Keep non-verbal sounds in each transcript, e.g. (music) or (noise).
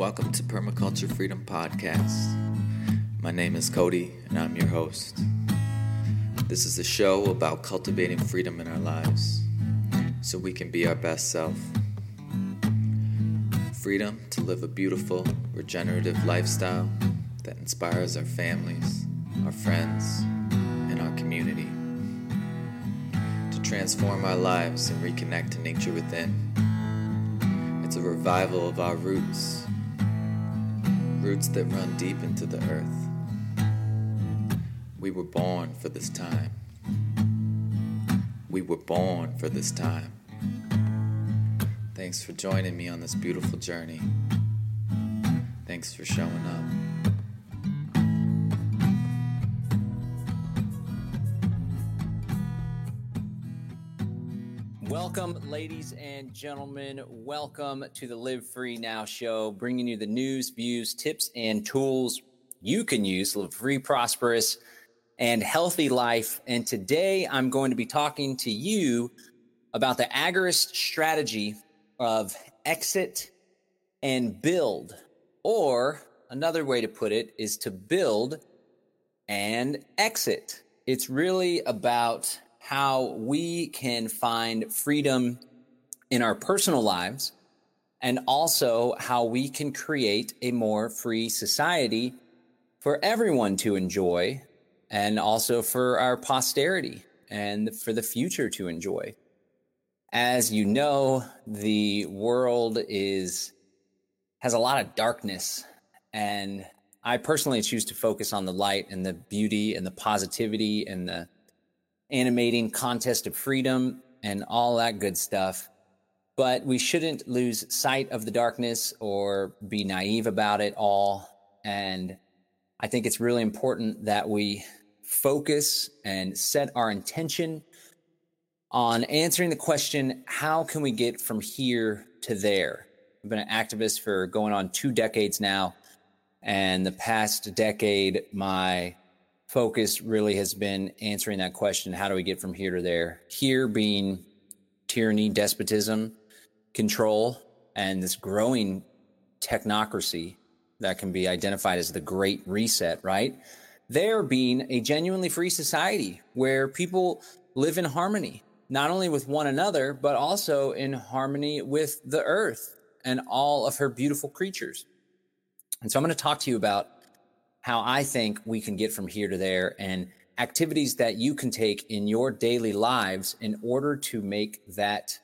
Welcome to Permaculture Freedom Podcast. My name is Cody, and I'm your host. This is a show about cultivating freedom in our lives so we can be our best self. Freedom to live a beautiful, regenerative lifestyle that inspires our families, our friends, and our community. To transform our lives and reconnect to nature within. It's a revival of our roots, roots that run deep into the earth. We were born for this time. We were born for this time. Thanks for joining me on this beautiful journey. Thanks for showing up. Welcome, ladies and gentlemen. Welcome to the Live Free Now show, bringing you the news, views, tips, and tools you can use to live free, prosperous, and healthy life. And today I'm going to be talking to you about the agorist strategy of exit and build. Or another way to put it is to build and exit. It's really about how we can find freedom in our personal lives and also how we can create a more free society for everyone to enjoy and also for our posterity and for the future to enjoy. As you know, the world is has a lot of darkness and I personally choose to focus on the light and the beauty and the positivity and the animating contest of freedom and all that good stuff. But we shouldn't lose sight of the darkness or be naive about it all. And I think it's really important that we focus and set our intention on answering the question how can we get from here to there? I've been an activist for going on two decades now. And the past decade, my focus really has been answering that question how do we get from here to there? Here being tyranny, despotism, control, and this growing technocracy that can be identified as the Great Reset, right? There being a genuinely free society where people live in harmony, not only with one another, but also in harmony with the earth and all of her beautiful creatures. And so I'm going to talk to you about how I think we can get from here to there and activities that you can take in your daily lives in order to make that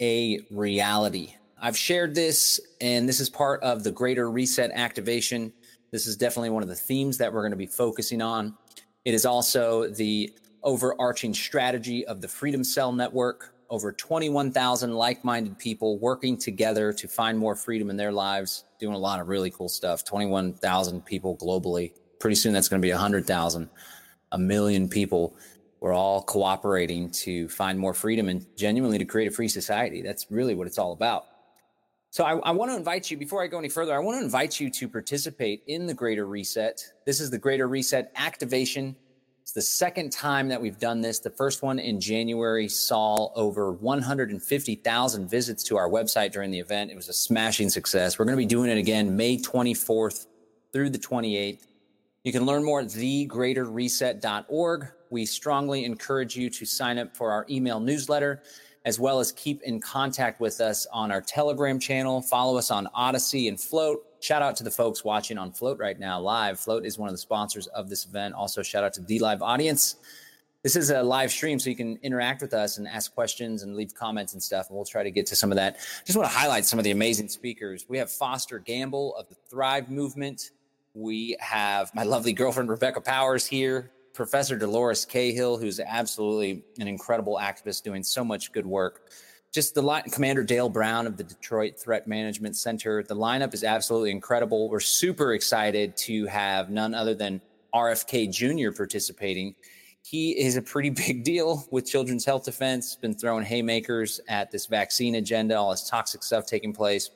a reality. I've shared this, and this is part of the greater reset activation. This is definitely one of the themes that we're going to be focusing on. It is also the overarching strategy of the Freedom Cell Network. Over 21,000 like minded people working together to find more freedom in their lives, doing a lot of really cool stuff. 21,000 people globally. Pretty soon that's going to be 100,000, a million people. We're all cooperating to find more freedom and genuinely to create a free society. That's really what it's all about. So I, I, want to invite you, before I go any further, I want to invite you to participate in the Greater Reset. This is the Greater Reset activation. It's the second time that we've done this. The first one in January saw over 150,000 visits to our website during the event. It was a smashing success. We're going to be doing it again May 24th through the 28th. You can learn more at thegreaterreset.org. We strongly encourage you to sign up for our email newsletter as well as keep in contact with us on our Telegram channel. Follow us on Odysee and Flote. Shout out to the folks watching on Flote right now live. Flote is one of the sponsors of this event. Also, shout out to the live audience. This is a live stream, so you can interact with us and ask questions and leave comments and stuff. And we'll try to get to some of that. Just want to highlight some of the amazing speakers. We have Foster Gamble of the Thrive Movement. We have my lovely girlfriend, Rebecca Powers, here. Professor Dolores Cahill, who's absolutely an incredible activist doing so much good work. Just the line, Commander Dale Brown of the Detroit Threat Management Center. The lineup is absolutely incredible. We're super excited to have none other than RFK Jr. participating. He is a pretty (laughs) big deal with Children's Health Defense, been throwing haymakers at this vaccine agenda, all this toxic stuff taking place.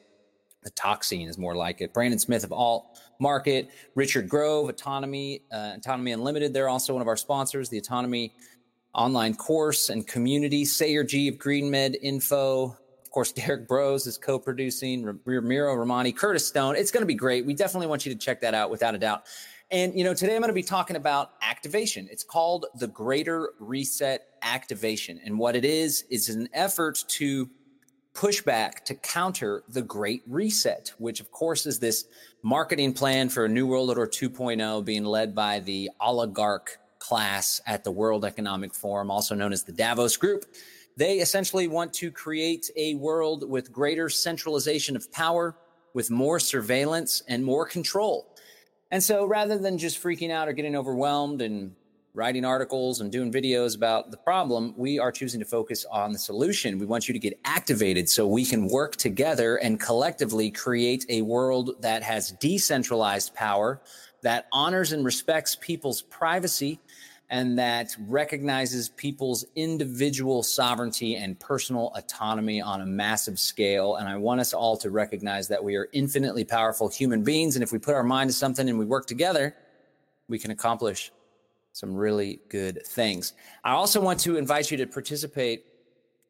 The toxine is more like it. Brandon Smith of Alt Market, Richard Grove, Autonomy, uh, Autonomy Unlimited. They're also one of our sponsors, the Autonomy online course and community. Sayer Ji of GreenMed Info. Of course, (laughs) Derek Broze is co producing, Ramiro Romani, Curtis Stone. It's going to be great. We definitely want you to check that out without a doubt. And, you know, today I'm going to be talking about activation. It's called the Greater Reset Activation. And what it is, is an effort to push back to counter the Great Reset, which, of course, is this marketing plan for a New World Order 2.0 being led by the oligarch class at the World Economic Forum, also known as the Davos Group. They essentially want to create a world with greater centralization of power, with more surveillance and more control. And so rather than just freaking out or getting overwhelmed and writing articles and doing videos about the problem, we are choosing to focus on the solution. We want you to get activated so we can work together and collectively create a world that has decentralized power, that honors and respects people's privacy, and that recognizes people's individual sovereignty and personal autonomy on a massive scale. And I want us all to recognize that we are infinitely powerful human beings. And if we put our mind to something and we work together, we can accomplish some really good things. I also want to invite you to participate.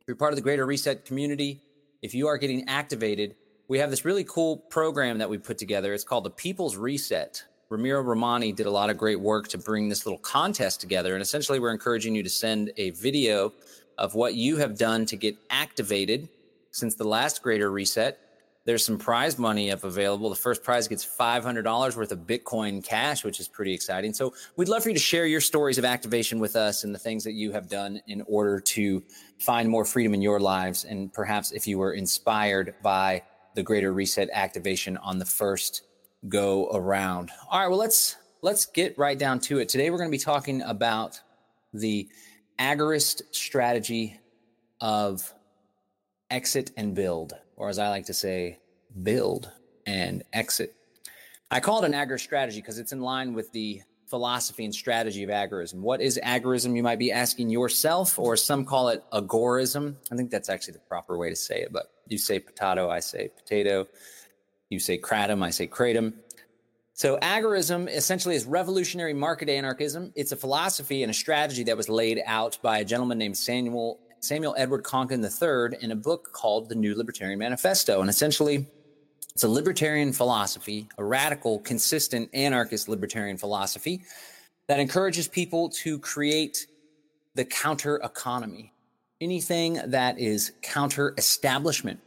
If you're part of the Greater Reset community, if you are getting activated, we have this really cool program that we put together. It's called the People's Reset. Ramiro Romani did a lot of great work to bring this little contest together. And essentially, we're encouraging you to send a video of what you have done to get activated since the last greater reset. There's some prize money up available. The first prize gets $500 worth of Bitcoin cash, which is pretty exciting. So we'd love for you to share your stories of activation with us and the things that you have done in order to find more freedom in your lives. And perhaps if you were inspired by the greater reset activation on the first go around. All right, well let's let's get right down to it. Today we're going to be talking about the agorist strategy of exit and build, or as I like to say, build and exit. I call it an agorist strategy because it's in line with the philosophy and strategy of agorism. What is agorism? You might be asking yourself, or some call it agorism. I think that's actually the proper way to say it, but you say potato, I say potato. You say kratom, I say kratom. So agorism essentially is revolutionary market anarchism. It's a philosophy and a strategy that was laid out by a gentleman named Samuel Samuel Edward Konkin III in a book called The New Libertarian Manifesto. And essentially, it's a libertarian philosophy, a radical, consistent anarchist libertarian philosophy that encourages people to create the counter economy, anything that is counter establishment,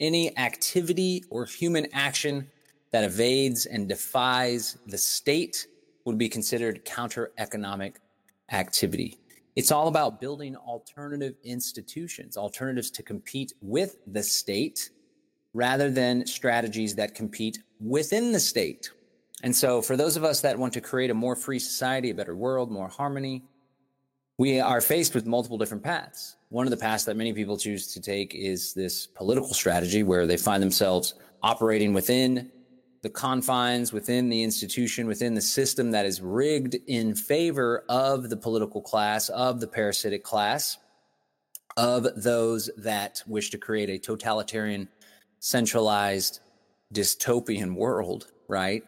any activity or human action that evades and defies the state would be considered counter economic activity. It's all about building alternative institutions, alternatives to compete with the state rather than strategies that compete within the state. And so, for those of us that want to create a more free society, a better world, more harmony, we are faced with multiple different paths. One of the paths that many people choose to take is this political strategy where they find themselves operating within the confines, within the institution, within the system that is rigged in favor of the political class, of the parasitic class, of those that wish to create a totalitarian, centralized, dystopian world, right?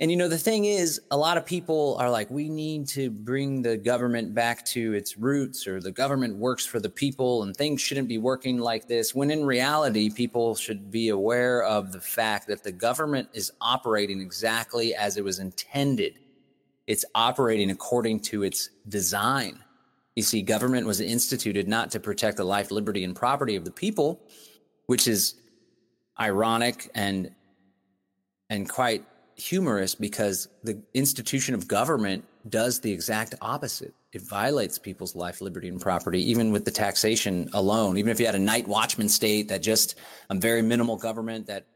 And you know, the thing is, a lot of people are like, we need to bring the government back to its roots, or the government works for the people, and things shouldn't be working like this. When in reality, people should be aware of the fact that the government is operating exactly as it was intended. It's operating according to its design. You see, government was instituted not to protect the life, liberty, and property of the people, which is ironic and and quite humorous because the institution of government does the exact opposite. It violates people's life, liberty, and property, even with the taxation alone. Even if you had a night watchman state that just a very minimal government that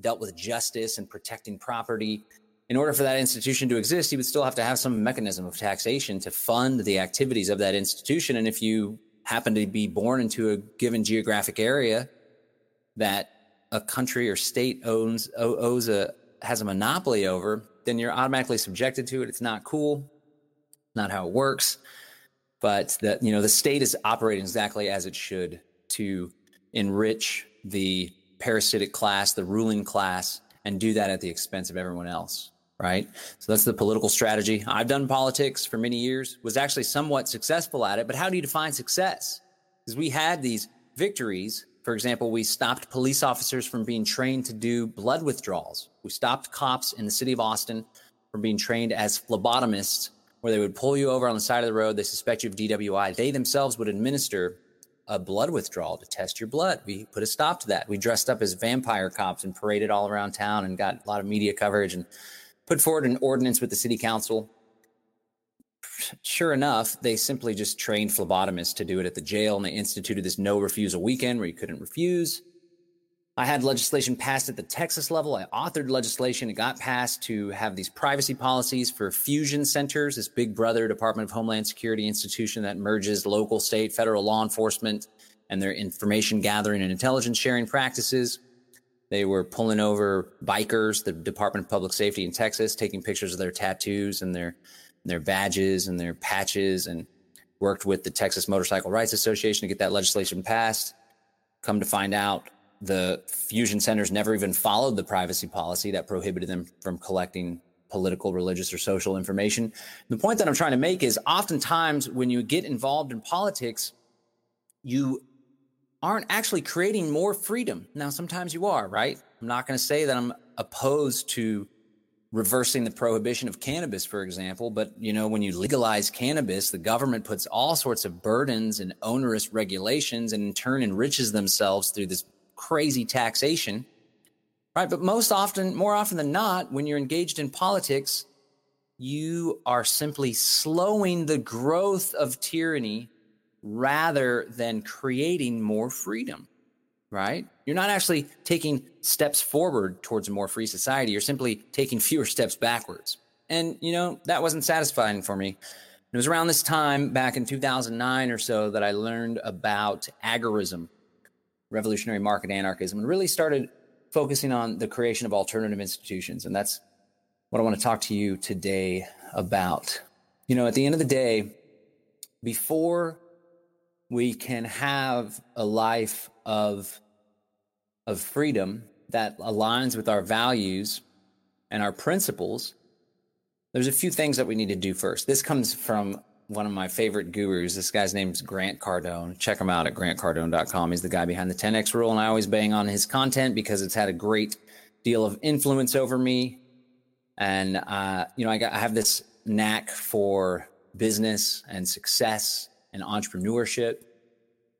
dealt with justice and protecting property, in order for that institution to exist, you would still have to have some mechanism of taxation to fund the activities of that institution. And if you happen to be born into a given geographic area that a country or state owns owes a has a monopoly over, then you're automatically subjected to it. It's not cool, not how it works. But that you know the state is operating exactly as it should to enrich the parasitic class, the ruling class, and do that at the expense of everyone else. Right. So that's the political strategy. I've done politics for many years, was actually somewhat successful at it. But how do you define success? Because we had these victories For example, we stopped police officers from being trained to do blood withdrawals. We stopped cops in the city of Austin from being trained as phlebotomists, where they would pull you over on the side of the road. They suspect you of DWI. They themselves would administer a blood withdrawal to test your blood. We put a stop to that. We dressed up as vampire cops and paraded all around town and got a lot of media coverage and put forward an ordinance with the city council. Sure enough, they simply just trained phlebotomists to do it at the jail and they instituted this no refusal weekend where you couldn't refuse. I had legislation passed at the Texas level. I authored legislation. It got passed to have these privacy policies for fusion centers, this big brother Department of Homeland Security institution that merges local, state, federal law enforcement and their information gathering and intelligence sharing practices. They were pulling over bikers, the Department of Public Safety in Texas, taking pictures of their tattoos and their their badges and their patches and worked with the Texas Motorcycle Rights Association to get that legislation passed. Come to find out, the fusion centers never even followed the privacy policy that prohibited them from collecting political, religious, or social information. The point that I'm trying to make is oftentimes when you get involved in politics, you aren't actually creating more freedom. Now, sometimes you are, right? I'm not going to say that I'm opposed to reversing the prohibition of cannabis, for example. But, you know, when you legalize cannabis, the government puts all sorts of burdens and onerous regulations and in turn enriches themselves through this crazy taxation, right? But most often, more often than not, when you're engaged in politics, you are simply slowing the growth of tyranny rather than creating more freedom, right? You're not actually taking steps forward towards a more free society. You're simply taking fewer steps backwards. And, you know, that wasn't satisfying for me. It was around this time, back in 2009 or so, that I learned about agorism, revolutionary market anarchism and really started focusing on the creation of alternative institutions. And that's what I want to talk to you today about. You know, at the end of the day, before we can have a life of, of freedom that aligns with our values and our principles, there's a few things that we need to do first. This comes from one of my favorite gurus. This guy's name's Grant Cardone. Check him out at grantcardone.com. He's the guy behind the 10x rule, and I always bang on his content because it's had a great deal of influence over me. And uh, you know, I, got, I have this knack for business and success and entrepreneurship.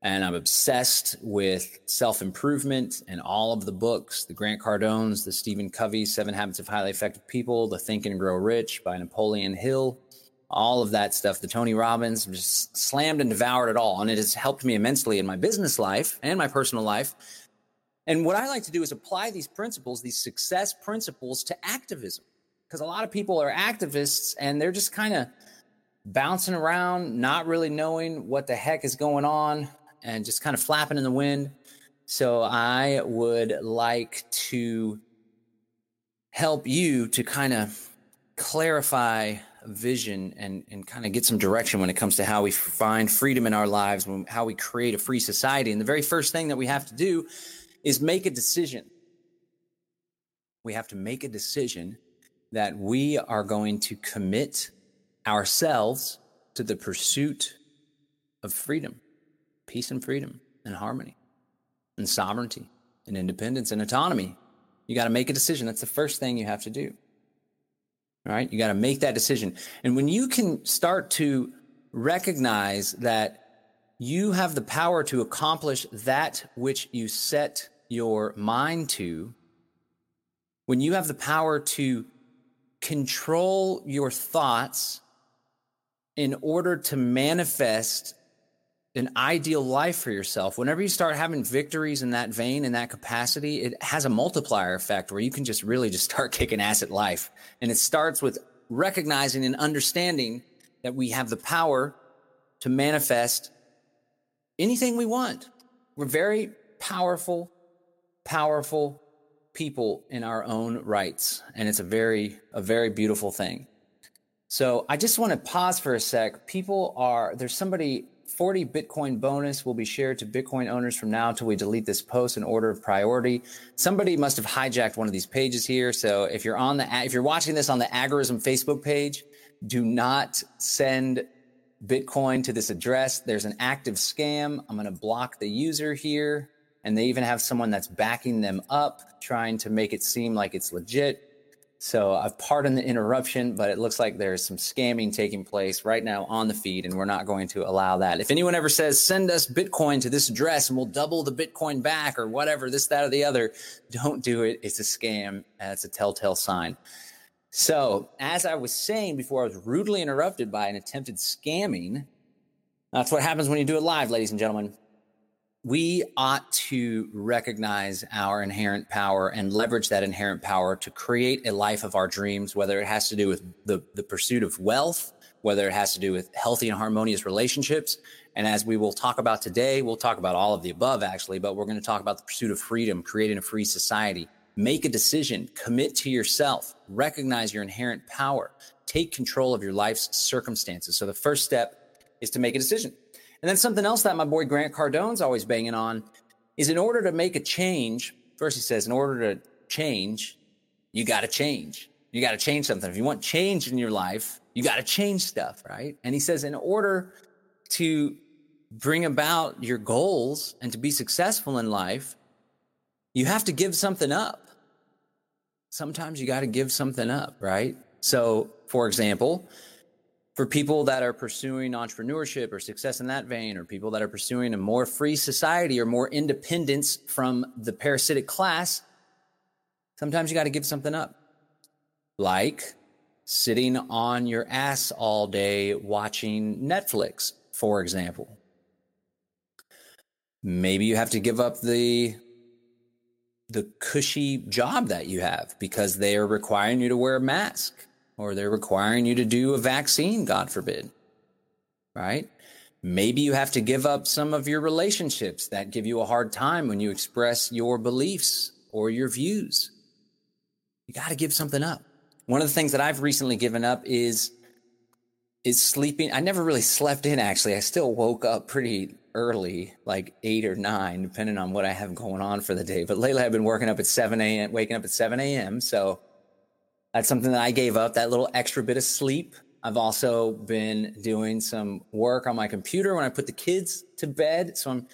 And I'm obsessed with self improvement and all of the books the Grant Cardones, the Stephen Covey, Seven Habits of Highly Effective People, The Think and Grow Rich by Napoleon Hill all of that stuff, the Tony Robbins, just slammed and devoured it all. And it has helped me immensely in my business life and my personal life. And what I like to do is apply these principles, these success principles to activism. Because a lot of people are activists and they're just kind of bouncing around, not really knowing what the heck is going on and just kind of flapping in the wind. So I would like to help you to kind of clarify vision and, and kind of get some direction when it comes to how we find freedom in our lives, when, how we create a free society. And the very first thing that we have to do is make a decision. We have to make a decision that we are going to commit ourselves to the pursuit of freedom, peace and freedom and harmony and sovereignty and independence and autonomy. You got to make a decision. That's the first thing you have to do. Right. You got to make that decision. And when you can start to recognize that you have the power to accomplish that which you set your mind to, when you have the power to control your thoughts in order to manifest an ideal life for yourself, whenever you start having victories in that vein, in that capacity, it has a multiplier effect where you can just really just start (laughs) kicking ass at life. And it starts with recognizing and understanding that we have the power to manifest anything we want. We're very powerful, powerful people in our own rights. And it's a very, a very beautiful thing. So I just want to pause for a sec. People are, there's somebody 40 Bitcoin bonus will be shared to Bitcoin owners from now until we delete this post in order of priority. Somebody must have hijacked one of these pages here. So if you're on the, if you're watching this on the Agorism Facebook page, do not send Bitcoin to this address. There's an active scam. I'm going to block the user here and they even have someone that's backing them up, trying to make it seem like it's legit. So I've pardoned the interruption, but it looks like there's some scamming taking place right now on the feed, and we're not going to allow that. If anyone ever says, send us Bitcoin to this address and we'll double the Bitcoin back or whatever, this, that, or the other, don't do it. It's a scam. That's a telltale sign. So, as I was saying before, I was rudely interrupted by an attempted scamming. That's what happens when you do it live, ladies and gentlemen we ought to recognize our inherent power and leverage that inherent power to create a life of our dreams, whether it has to do with the, the pursuit of wealth, whether it has to do with healthy and harmonious relationships. And as we will talk about today, we'll talk about all of the above actually, but we're going to talk about the pursuit of freedom, creating a free society. Make a decision, commit to yourself, recognize your inherent power, take control of your life's circumstances. So the first step is to make a decision. And then something else that my boy Grant Cardone's always banging on is in order to make a change, first he says, in order to change, you got to change. You got to change something. If you want change in your life, you got to change stuff, right? And he says, in order to bring about your goals and to be successful in life, you have to give something up. Sometimes you got to give something up, right? So, for example, for people that are pursuing entrepreneurship or success in that vein, or people that are pursuing a more free society or more independence from the parasitic class, sometimes you got to give something up. Like sitting on your ass all day watching Netflix, for example. Maybe you have to give up the the cushy job that you have because they are requiring you to wear a mask or they're requiring you to do a vaccine, God forbid, right? Maybe you have to give up some of your relationships that give you a hard time when you express your beliefs or your views. You got to give something up. One of the things that I've recently given up is is sleeping. I never really slept in actually. I still woke up pretty early, like eight or nine, depending on what I have going on for the day. But lately I've been working up at 7 a.m., waking up at 7 a.m. So that's something that I gave up, that little extra bit of sleep. I've also been doing some work on my computer when I put the kids to bed. So I'm,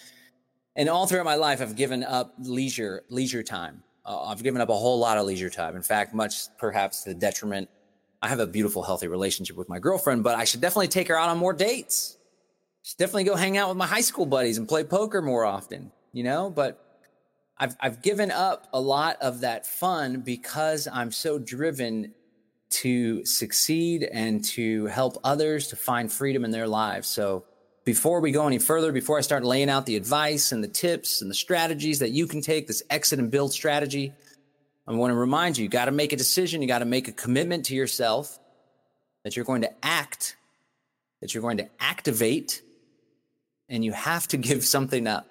and all throughout my life, I've given up leisure, leisure time. Uh, I've given up a whole lot of leisure time. In fact, much perhaps to the detriment. I have a beautiful, healthy relationship with my girlfriend, but I should definitely take her out on more dates. Should definitely go hang out with my high school buddies and play poker more often, you know, but I've I've given up a lot of that fun because I'm so driven to succeed and to help others to find freedom in their lives. So before we go any further, before I start laying out the advice and the tips and the strategies that you can take, this exit and build strategy, I want to remind you, you got to make a decision. You got to make a commitment to yourself that you're going to act, that you're going to activate, and you have to (laughs) give something up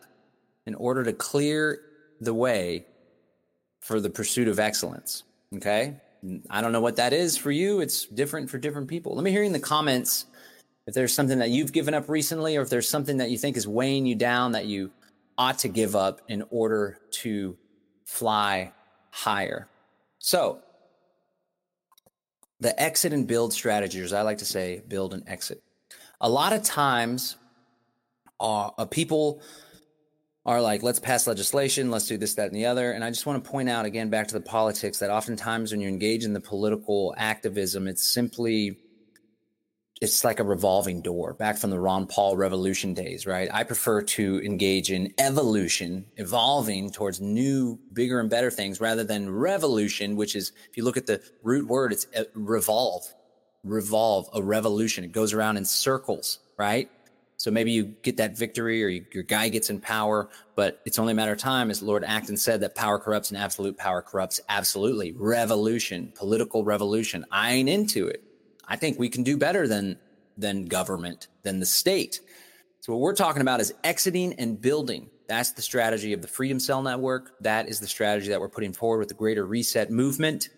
in order to clear the way for the pursuit of excellence. Okay. I don't know what that is for you. It's different for different people. Let me hear in the comments if there's something that you've given up recently or if there's something that you think is weighing you down that you ought to give up in order to fly higher. So, the exit and build strategy, as I like to say, build and exit. A lot of times, uh, people are like, let's pass legislation, let's do this, that, and the other. And I just want to point out again, back to the politics, that oftentimes when you engage in the political activism, it's simply, it's like a revolving door back from the Ron Paul revolution days, right? I prefer to engage in evolution, evolving towards new, bigger, and better things rather than revolution, which is, if you look at the root word, it's uh, revolve, revolve, a revolution. It goes around in circles, right? So maybe you get that victory or you, your guy gets in power, but it's only a matter of time. As Lord Acton said, that power corrupts and absolute power corrupts absolutely. Revolution, political revolution. I ain't into it. I think we can do better than, than government, than the state. So what we're talking about is exiting and building. That's the strategy of the Freedom Cell Network. That is the strategy that we're putting forward with the Greater Reset Movement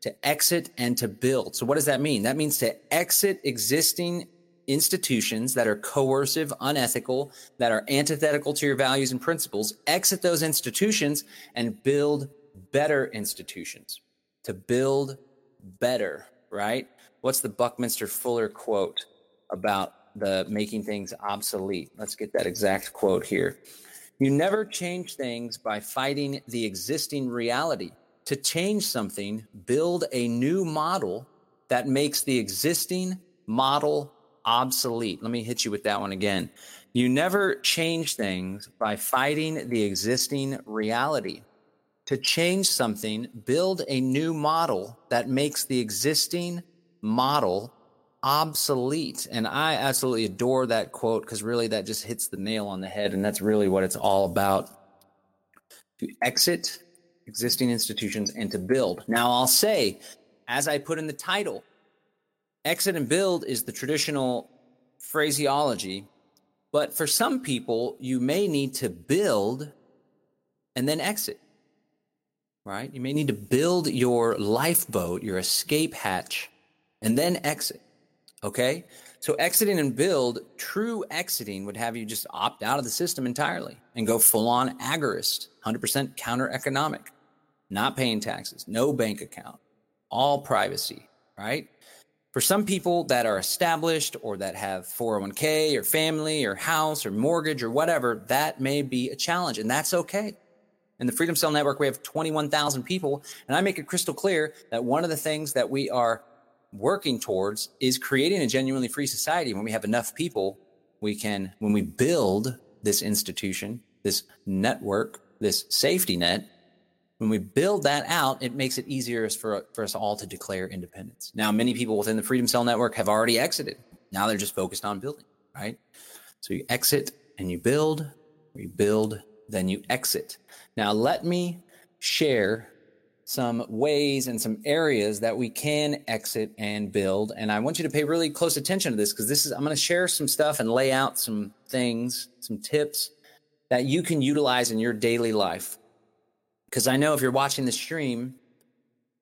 to exit and to build. So what does that mean? That means to exit existing institutions that are coercive, unethical, that are antithetical to your values and principles, exit those institutions and build better institutions. To build better, right? What's the Buckminster Fuller quote about the making things obsolete? Let's get that exact quote here. You never change things by fighting the existing reality. To change something, build a new model that makes the existing model obsolete. Let me hit you with that one again. You never change things by fighting the existing reality. To change something, build a new model that makes the existing model obsolete. And I absolutely adore that quote because really that just hits the nail on the head. And that's really what it's all about to exit existing institutions and to build. Now, I'll say, as I put in the title, exit and build is the traditional phraseology. But for some people, you may need to build and then exit, right? You may need to build your lifeboat, your escape hatch, and then exit. Okay. So exiting and build, true exiting would have you just opt out of the system entirely and go full on agorist, 100% counter economic, not paying taxes, no bank account, all privacy, right? For some people that are established or that have 401k or family or house or mortgage or whatever, that may be a challenge and that's okay. In the Freedom Cell Network, we have 21,000 people. And I make it crystal clear that one of the things that we are working towards is creating a genuinely free society. When we have enough people, we can, when we build this institution, this network, this safety net, when we build that out, it makes it easier for, for us all to declare independence. Now, many people within the Freedom Cell Network have already exited. Now they're just focused on building, right? So you exit and you build, you build, then you exit. Now, let me share some ways and some areas that we can exit and build. And I want you to pay really close attention to this because this is, I'm going to share some stuff and lay out some things, some tips that you can utilize in your daily life. Because I know if you're watching the stream,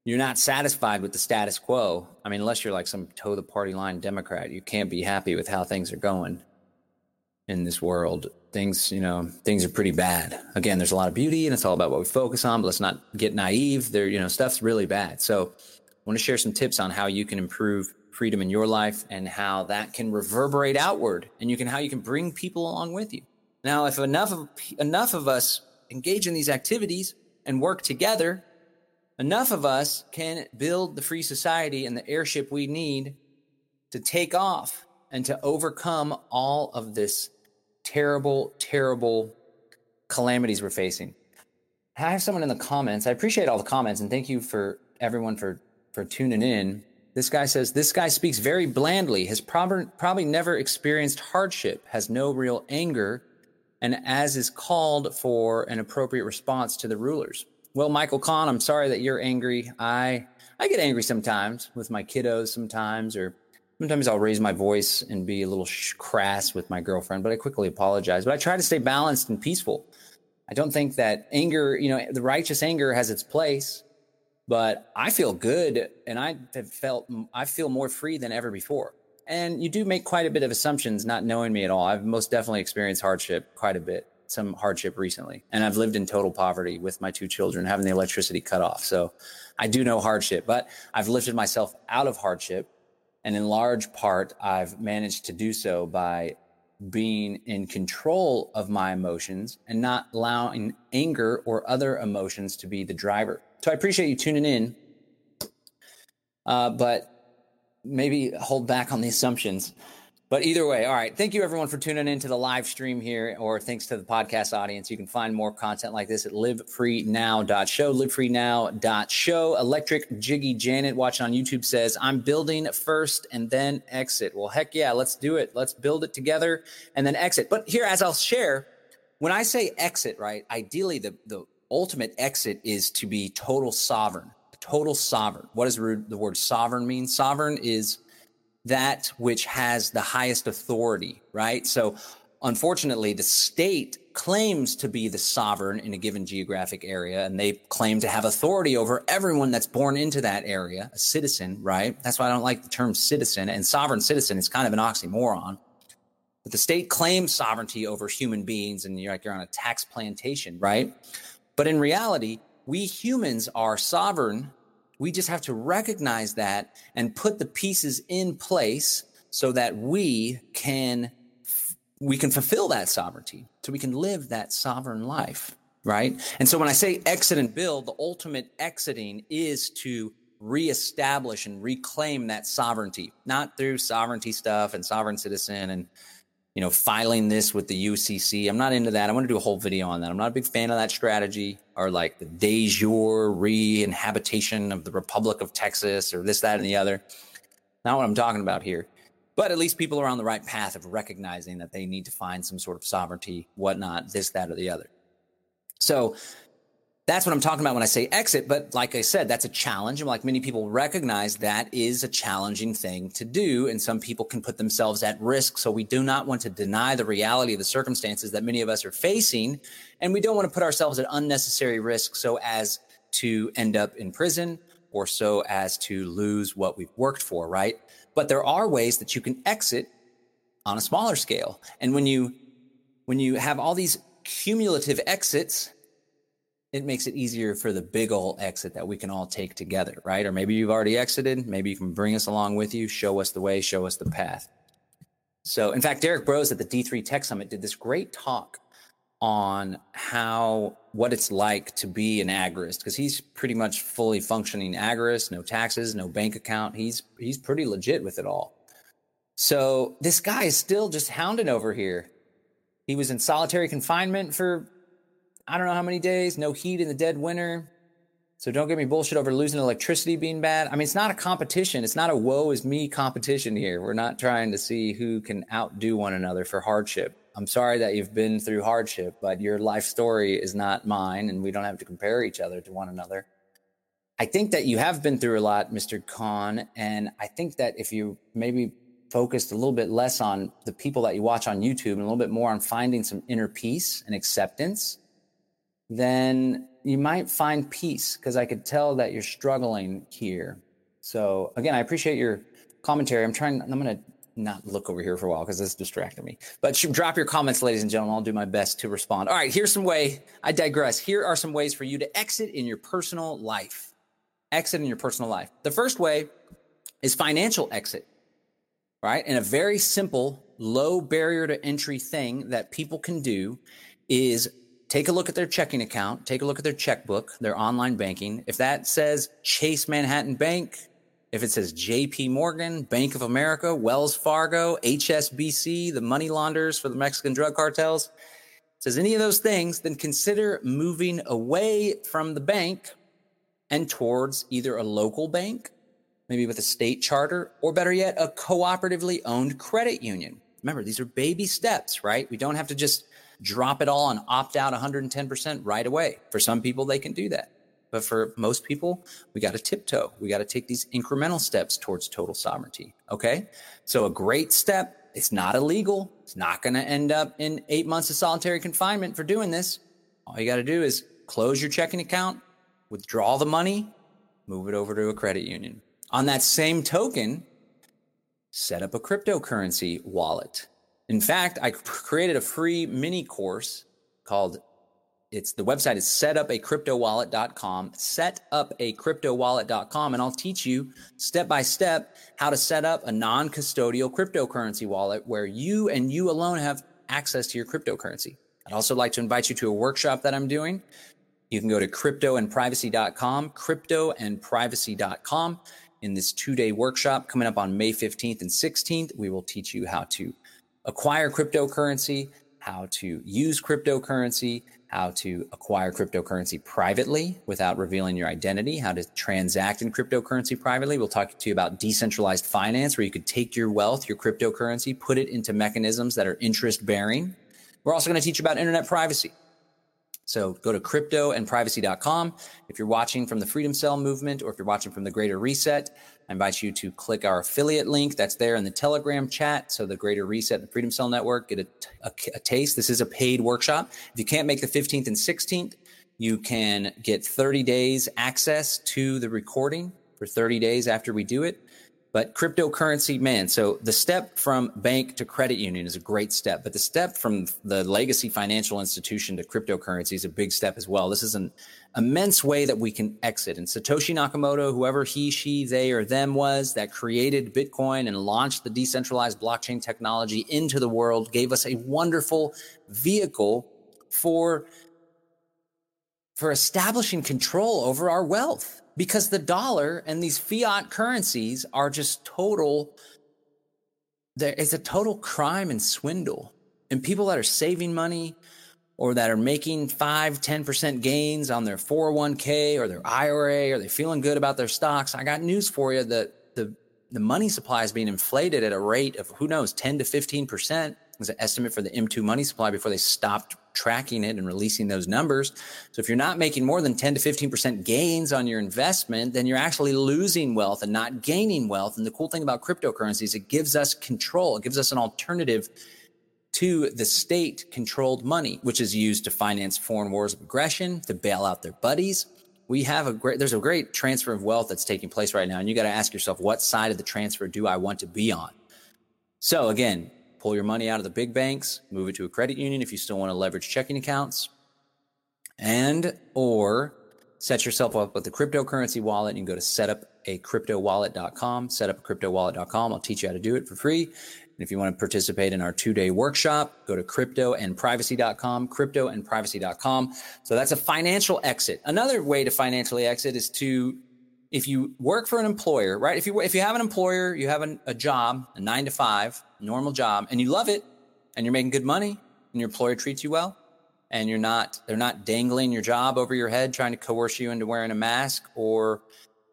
you're not satisfied with the status quo. I mean, unless you're like some toe the party line Democrat, you can't be happy with how things are going in this world things, you know, things are pretty bad. Again, there's a lot of beauty and it's all about what we focus on, but let's not get naive. There, you know, stuff's really bad. So I want to share some tips on how you can improve freedom in your life and how that can reverberate outward and you can, how you can bring people along with you. Now, if enough of, enough of us engage in these activities and work together, enough of us can build the free society and the airship we need to take off and to overcome all of this terrible, terrible calamities we're facing. I have someone in the comments. I appreciate all the comments and thank you for everyone for for tuning in. This guy says this guy speaks very blandly, has probably probably never experienced hardship, has no real anger, and as is called for an appropriate response to the rulers. Well, Michael Kahn, I'm sorry that you're angry. I I get angry sometimes with my kiddos sometimes or Sometimes I'll raise my voice and be a little sh- crass with my girlfriend, but I quickly apologize. But I try to stay balanced and peaceful. I don't think that anger, you know, the righteous anger has its place, but I feel good and I have felt, I feel more free than ever before. And you do make quite a bit of assumptions not knowing me at all. I've most definitely experienced hardship quite a bit, some hardship recently. And I've lived in total poverty with my two children, having the electricity cut off. So I do know hardship, but I've lifted myself out of hardship and in large part, I've managed to do so by being in control of my emotions and not allowing anger or other emotions to be the driver. So I appreciate you tuning in. Uh, but maybe hold back on the assumptions. But either way, all right. Thank you everyone for tuning in to the live stream here, or thanks to the podcast audience. You can find more content like this at livefreenow.show, livefreenow.show. Electric Jiggy Janet watching on YouTube says, I'm building first and then exit. Well, heck yeah, let's do it. Let's build it together and then exit. But here, as I'll share, when I say exit, right, ideally the, the ultimate exit is to be total sovereign, total sovereign. What does the word sovereign mean? Sovereign is that which has the highest authority, right? So unfortunately, the state claims to be the sovereign in a given geographic area and they claim to have authority over everyone that's born into that area, a citizen, right? That's why I don't like the term citizen and sovereign citizen is kind of an oxymoron. But the state claims sovereignty over human beings and you're like you're on a tax plantation, right? But in reality, we humans are sovereign we just have to recognize that and put the pieces in place so that we can we can fulfill that sovereignty, so we can live that sovereign life, right? And so when I say exit and build, the ultimate exiting is to reestablish and reclaim that sovereignty, not through sovereignty stuff and sovereign citizen and you know filing this with the UCC. I'm not into that. I want to do a whole video on that. I'm not a big fan of that strategy or like the de jure re-inhabitation of the Republic of Texas or this, that, and the other. Not what I'm talking about here. But at least people are on the right path of recognizing that they need to find some sort of sovereignty, whatnot, this, that, or the other. So that's what I'm talking about when I say exit. But like I said, that's a challenge. And like many people recognize that is a challenging thing to do. And some people can put themselves at risk. So we do not want to deny the reality of the circumstances that many of us are facing. And we don't want to put ourselves at unnecessary risk so as to end up in prison or so as to lose what we've worked for, right? But there are ways that you can exit on a smaller scale. And when you when you have all these cumulative exits, it makes it easier for the big old exit that we can all take together, right? Or maybe you've already exited. Maybe you can bring us along with you, show us the way, show us the path. So, in fact, Derek Broze at the D3 Tech Summit did this great talk on how what it's like to be an agorist because he's pretty much fully functioning agorist, no taxes, no bank account. He's he's pretty legit with it all. So this guy is still just hounding over here. He was in solitary confinement for I don't know how many days, no heat in the dead winter. So don't get me bullshit over losing electricity being bad. I mean, it's not a competition. It's not a woe is me competition here. We're not trying to see who can outdo one another for hardship. I'm sorry that you've been through hardship, but your life story is not mine, and we don't have to compare each other to one another. I think that you have been through a lot, Mr. Khan, and I think that if you maybe focused a little bit less on the people that you watch on YouTube and a little bit more on finding some inner peace and acceptance, then you might find peace because I could tell that you're struggling here. So again, I appreciate your commentary. I'm trying, I'm going to not look over here for a while because this distracted me. But drop your comments, ladies and gentlemen. I'll do my best to respond. All right, here's some way. I digress. Here are some ways for you to exit in your personal life. Exit in your personal life. The first way is financial exit, right? And a very simple, low barrier to entry thing that people can do is take a look at their checking account, take a look at their checkbook, their online banking. If that says Chase Manhattan Bank, if it says JP Morgan, Bank of America, Wells Fargo, HSBC, the money launderers for the Mexican drug cartels, says any of those things, then consider moving away from the bank and towards either a local bank, maybe with a state charter, or better yet, a cooperatively owned credit union. Remember, these are baby steps, right? We don't have to just drop it all and opt out 110% right away. For some people, they can do that. But for most people, we got to tiptoe. We got to take these incremental steps towards total sovereignty. Okay. So a great step. It's not illegal. It's not going to end up in eight months of solitary confinement for doing this. All you got to do is close your checking account, withdraw the money, move it over to a credit union. On that same token, set up a cryptocurrency wallet. In fact, I created a free mini course called it's the website is setupacryptowallet.com, setupacryptowallet.com, and I'll teach you step by step how to set up a non-custodial cryptocurrency wallet where you and you alone have access to your cryptocurrency. I'd also like to invite you to a workshop that I'm doing. You can go to cryptoandprivacy.com, cryptoandprivacy.com. In this two day workshop coming up on May 15th and 16th, we will teach you how to acquire cryptocurrency, how to use cryptocurrency, how to acquire cryptocurrency privately without revealing your identity, how to transact in cryptocurrency privately. We'll talk to you about decentralized finance, where you could take your wealth, your cryptocurrency, put it into mechanisms that are interest bearing. We're also going to teach you about internet privacy. So go to cryptoandprivacy.com. If you're watching from the Freedom Cell movement or if you're watching from the Greater Reset, I invite you to click our affiliate link that's there in the Telegram chat. So the Greater Reset and Freedom Cell Network get a, a, a taste. This is a paid workshop. If you can't make the 15th and 16th, you can get 30 days access to the recording for 30 days after we do it. But cryptocurrency, man, so the step from bank to credit union is a great step, but the step from the legacy financial institution to cryptocurrency is a big step as well. This is an immense way that we can exit. And Satoshi Nakamoto, whoever he, she, they, or them was that created Bitcoin and launched the decentralized blockchain technology into the world, gave us a wonderful vehicle for for establishing control over our wealth because the dollar and these fiat currencies are just total there is a total crime and swindle. And people that are saving money or that are making 5 10% gains on their 401k or their ira or they're feeling good about their stocks i got news for you that the the money supply is being inflated at a rate of who knows 10 to 15% was an estimate for the m2 money supply before they stopped tracking it and releasing those numbers. So if you're not making more than 10 to 15% gains on your investment, then you're actually losing wealth and not gaining wealth. And the cool thing about cryptocurrency is it gives us control. It gives us an alternative to the state controlled money, which is used to finance foreign wars of aggression, to bail out their buddies. We have a great, there's a great transfer of wealth that's taking place right now. And you got to ask yourself, what side of the transfer do I want to be on? So again, pull your money out of the big banks, move it to a credit union if you still want to leverage checking accounts, and or set yourself up with a cryptocurrency wallet. You can go to setupacryptowallet.com, setupacryptowallet.com. I'll teach you how to do it for free. And if you want to participate in our two day workshop, go to cryptoandprivacy.com, cryptoandprivacy.com. So that's a financial exit. Another way to financially exit is to if you work for an employer, right? If you if you have an employer, you have an, a job, a nine to five normal job, and you love it, and you're making good money, and your employer treats you well, and you're not they're not dangling your job over your head trying to coerce you into wearing a mask or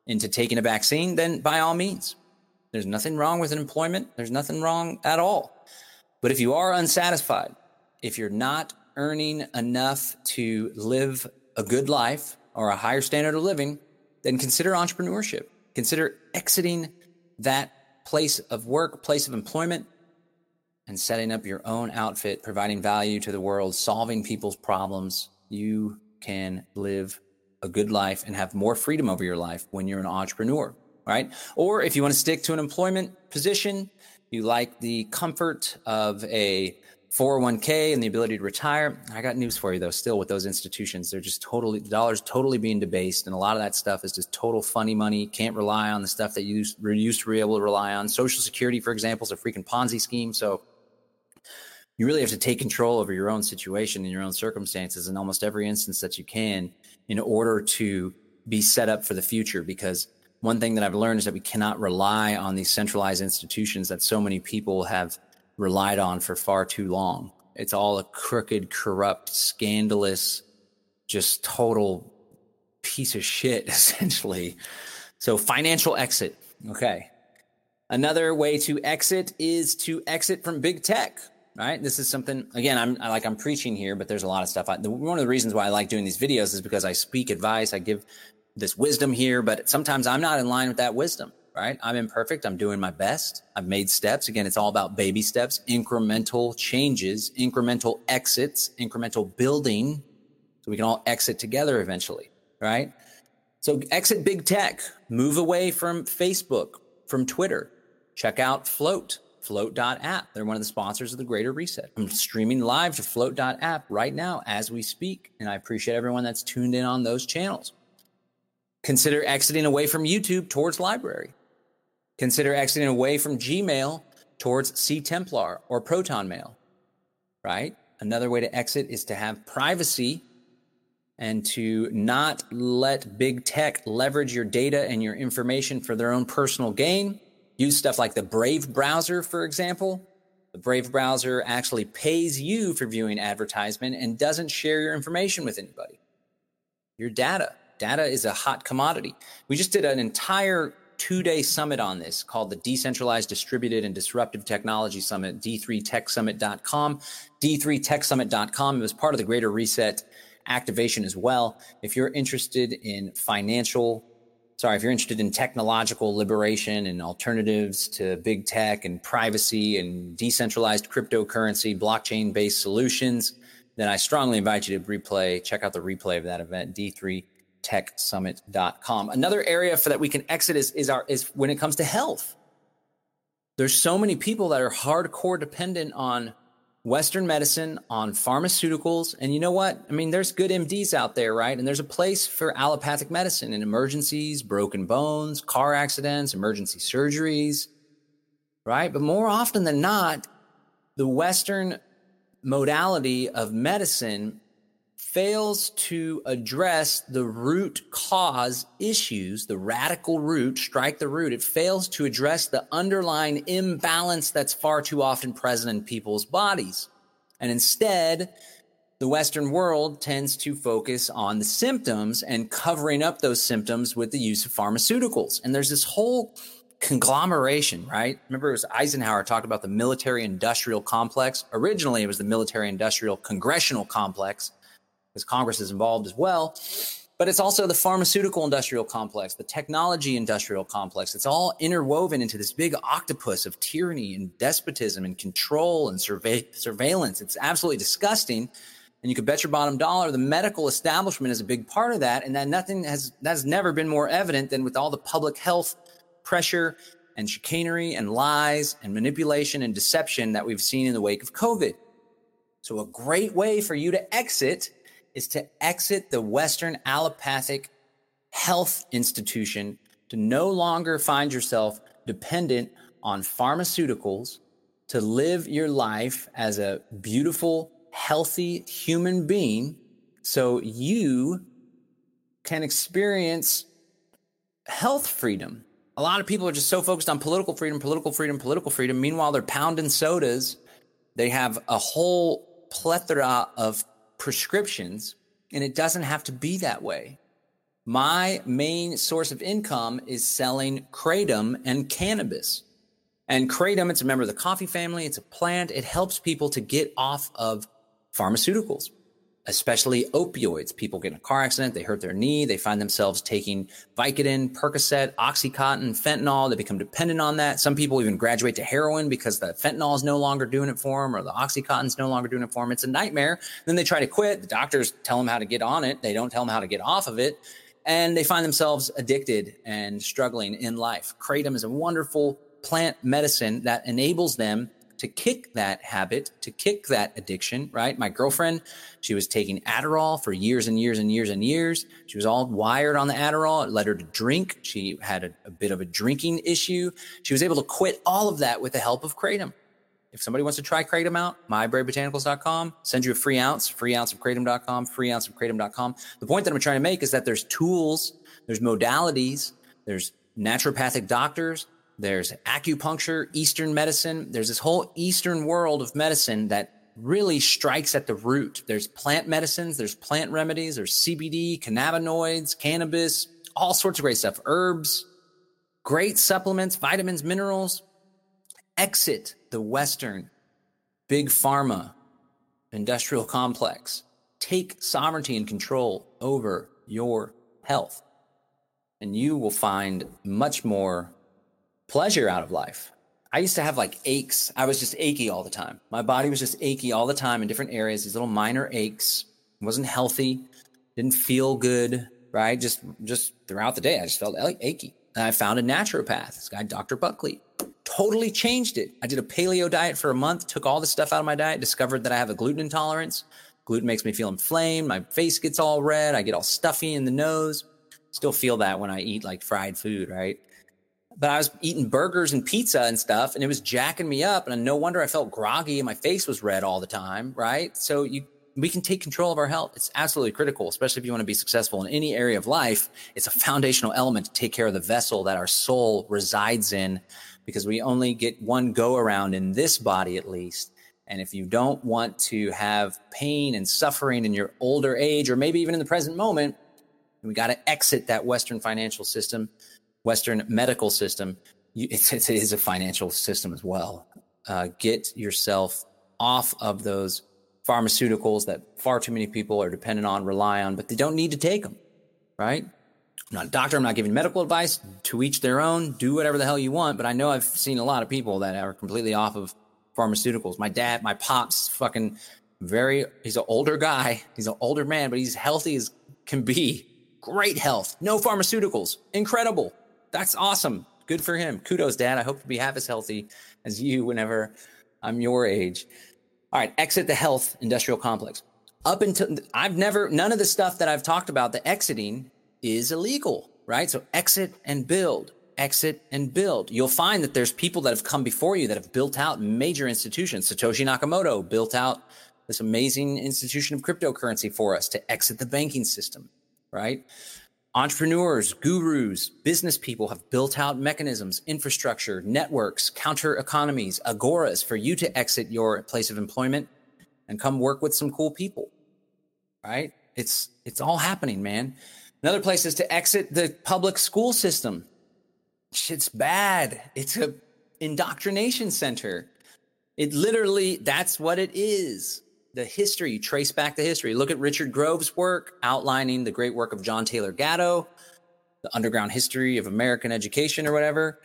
into taking a vaccine, then by all means, there's nothing wrong with an employment. There's nothing wrong at all. But if you are unsatisfied, if you're not earning enough to live a good life or a higher standard of living, then consider entrepreneurship. Consider exiting that place of work, place of employment, and setting up your own outfit, providing value to the world, solving people's problems. You can live a good life and have more freedom over your life when you're an entrepreneur, right? Or if you want to stick to an employment position, you like the comfort of a 401k and the ability to retire. I got news for you though, still with those institutions, they're just totally, the dollar's totally being debased. And a lot of that stuff is just total funny money. Can't rely on the stuff that you used to be able to rely on. Social security, for example, is a freaking Ponzi scheme. So you really have to take control over your own situation and your own circumstances in almost every instance that you can in order to be set up for the future. Because one thing that I've learned is that we cannot rely on these centralized institutions that so many people have relied on for far too long. It's all a crooked, corrupt, scandalous, just total piece of shit, (laughs) essentially. So, financial exit. Okay. Another way to exit is to exit from big tech. Right. This is something, again, I'm like, I'm preaching here, but there's a lot of stuff. I, the, one of the reasons why I like doing these videos is because I speak advice. I give this wisdom here, but sometimes I'm not in line with that wisdom right? I'm imperfect. I'm doing my best. I've made steps. Again, it's all about baby steps, incremental changes, incremental exits, incremental building. So we can all exit together eventually, right? So exit big tech, move away from Facebook, from Twitter. Check out Flote, flote.app. They're one of the sponsors of the Greater Reset. I'm streaming live to flote.app right now as we speak. And I appreciate everyone that's tuned in on those channels. Consider exiting away from YouTube towards LBRY. Consider exiting away from Gmail towards CTemplar or Proton Mail, right? Another way to exit is to have privacy and to not let big tech leverage your data and your information for their own personal gain. Use stuff like the Brave browser, for example. The Brave browser actually pays you for viewing advertisement and doesn't share your information with anybody. Your data. Data is a hot commodity. We just did an entire two day summit on this called the Decentralized Distributed and Disruptive Technology Summit, d3techsummit.com, d3techsummit.com. It was part of the Greater Reset activation as well. If you're interested in financial, sorry, if you're interested in technological liberation and alternatives to big tech and privacy and decentralized cryptocurrency, blockchain based solutions, then I strongly invite you to replay, check out the replay of that event, D3 techsummit.com. Another area for that we can exit is, is our is when it comes to health, there's so many people that are hardcore dependent on Western medicine, on pharmaceuticals. And you know what? I mean, there's good MDs out there, right? And there's a place for allopathic medicine in emergencies, broken bones, car accidents, emergency surgeries, right? But more often than not, the Western modality of medicine fails to address the root cause issues, the radical root, strike the root. It fails to address the underlying imbalance that's far too often present in people's bodies. And instead, the Western world tends to focus on the symptoms and covering up those symptoms with the use of pharmaceuticals. And there's this whole conglomeration, right? Remember, it was Eisenhower talked about the military industrial complex. Originally, it was the military industrial congressional complex because Congress is involved as well. But it's also the pharmaceutical industrial complex, the technology industrial complex. It's all interwoven into this big octopus of tyranny and despotism and control and surve- surveillance. It's absolutely disgusting. And you could bet your bottom dollar the medical establishment is a big part of that. And that nothing has, that has never been more evident than with all the public health pressure and chicanery and lies and manipulation and deception that we've seen in the wake of COVID. So a great way for you to exit is to exit the Western allopathic health institution to no longer find yourself dependent on pharmaceuticals to live your life as a beautiful, healthy human being so you can experience health freedom. A lot of people are just so focused on political freedom, political freedom, political freedom. Meanwhile, they're pounding sodas. They have a whole plethora of prescriptions, and it doesn't have to be that way. My main source of income is selling kratom and cannabis. And kratom, it's a member of the coffee family, it's a plant. It helps people to get off of pharmaceuticals especially opioids. People get in a car accident, they hurt their knee, they find themselves taking Vicodin, Percocet, Oxycontin, fentanyl. They become dependent on that. Some people even graduate to heroin because the fentanyl is no longer doing it for them or the Oxycontin is no longer doing it for them. It's a nightmare. Then they try to quit. The doctors tell them how to get on it, they don't tell them how to get off of it. And they find themselves addicted and struggling in life. Kratom is a wonderful plant medicine that enables them to kick that habit, to kick that addiction, right? My girlfriend, she was taking Adderall for years and years and years and years. She was all wired on the Adderall. It led her to drink. She had a, a bit of a drinking issue. She was able to quit all of that with the help of Kratom. If somebody wants to try Kratom out, myberrybotanicals.com, send you a free ounce, free ounce of Kratom.com, free ounce of Kratom.com. The point that I'm trying to make is that there's tools, there's modalities, there's naturopathic doctors, there's acupuncture, Eastern medicine. There's this whole Eastern world of medicine that really strikes at the root. There's plant medicines, there's plant remedies, there's CBD, cannabinoids, cannabis, all sorts of great stuff, herbs, great supplements, vitamins, minerals. Exit the Western big pharma industrial complex. Take sovereignty and control over your health, and you will find much more pleasure out of life. I used to have like aches. I was just achy all the time. My body was just achy all the time in different areas, these little minor aches. Wasn't healthy, didn't feel good, right? Just just throughout the day, I just felt achy. And I found a naturopath, this guy, Dr. Buckley. Totally changed it. I did a paleo diet for a month, took all the stuff out of my diet, discovered that I have a gluten intolerance. Gluten makes me feel inflamed. My face gets all red. I get all stuffy in the nose. Still feel that when I eat like fried food, right? But I was eating burgers and pizza and stuff, and it was jacking me up. And no wonder I felt groggy and my face was red all the time, right? So you we can take control of our health. It's absolutely critical, especially if you want to be successful in any area of life. It's a foundational element to take care of the vessel that our soul resides in, because we only get one go around in this body at least. And if you don't want to have pain and suffering in your older age, or maybe even in the present moment, we got to exit that Western financial system Western medical system, (laughs) it's, it is a financial system as well. Uh, get yourself off of those pharmaceuticals that far too many people are dependent on, rely on, but they don't need to take them, right? I'm not a doctor. I'm not giving medical advice. To each their own. Do whatever the hell you want. But I know I've seen a lot of people that are completely off of pharmaceuticals. My dad, my pops, fucking very. He's an older guy. He's an older man, but he's healthy as can be. Great health. No pharmaceuticals. Incredible. That's awesome. Good for him. Kudos, Dad. I hope to be half as healthy as you whenever I'm your age. All right, exit the health industrial complex. Up until I've never, none of the stuff that I've talked about, the exiting is illegal, right? So exit and build, exit and build. You'll find that there's people that have come before you that have built out major institutions. Satoshi Nakamoto built out this amazing institution of cryptocurrency for us to exit the banking system, right? Entrepreneurs, gurus, business people have built out mechanisms, infrastructure, networks, counter economies, agoras for you to exit your place of employment and come work with some cool people. Right? It's it's all happening, man. Another place is to exit the public school system. Shit's bad. It's a indoctrination center. It literally that's what it is the history, you trace back the history. Look at Richard Grove's work outlining the great work of John Taylor Gatto, the underground history of American education or whatever.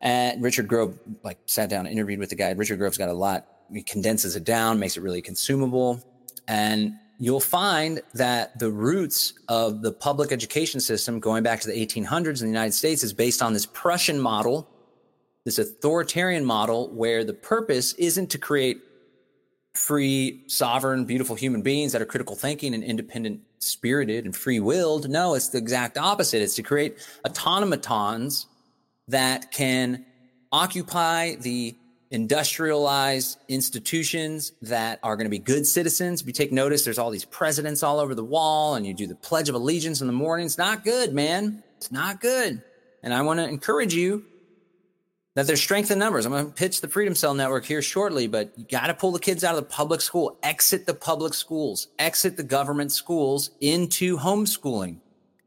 And Richard Grove like sat down, interviewed with the guy. Richard Grove's got a lot. He condenses it down, makes it really consumable. And you'll find that the roots of the public education system going back to the 1800s in the United States is based on this Prussian model, this authoritarian model where the purpose isn't to create free, sovereign, beautiful human beings that are critical thinking and independent spirited and free willed. No, it's the exact opposite. It's to create automatons that can occupy the industrialized institutions that are going to be good citizens. If you take notice, there's all these presidents all over the wall and you do the Pledge of Allegiance in the morning. It's not good, man. It's not good. And I want to encourage you that there's strength in numbers. I'm going to pitch the Freedom Cell Network here shortly, but you got to pull the kids out of the public school, exit the public schools, exit the government schools into homeschooling,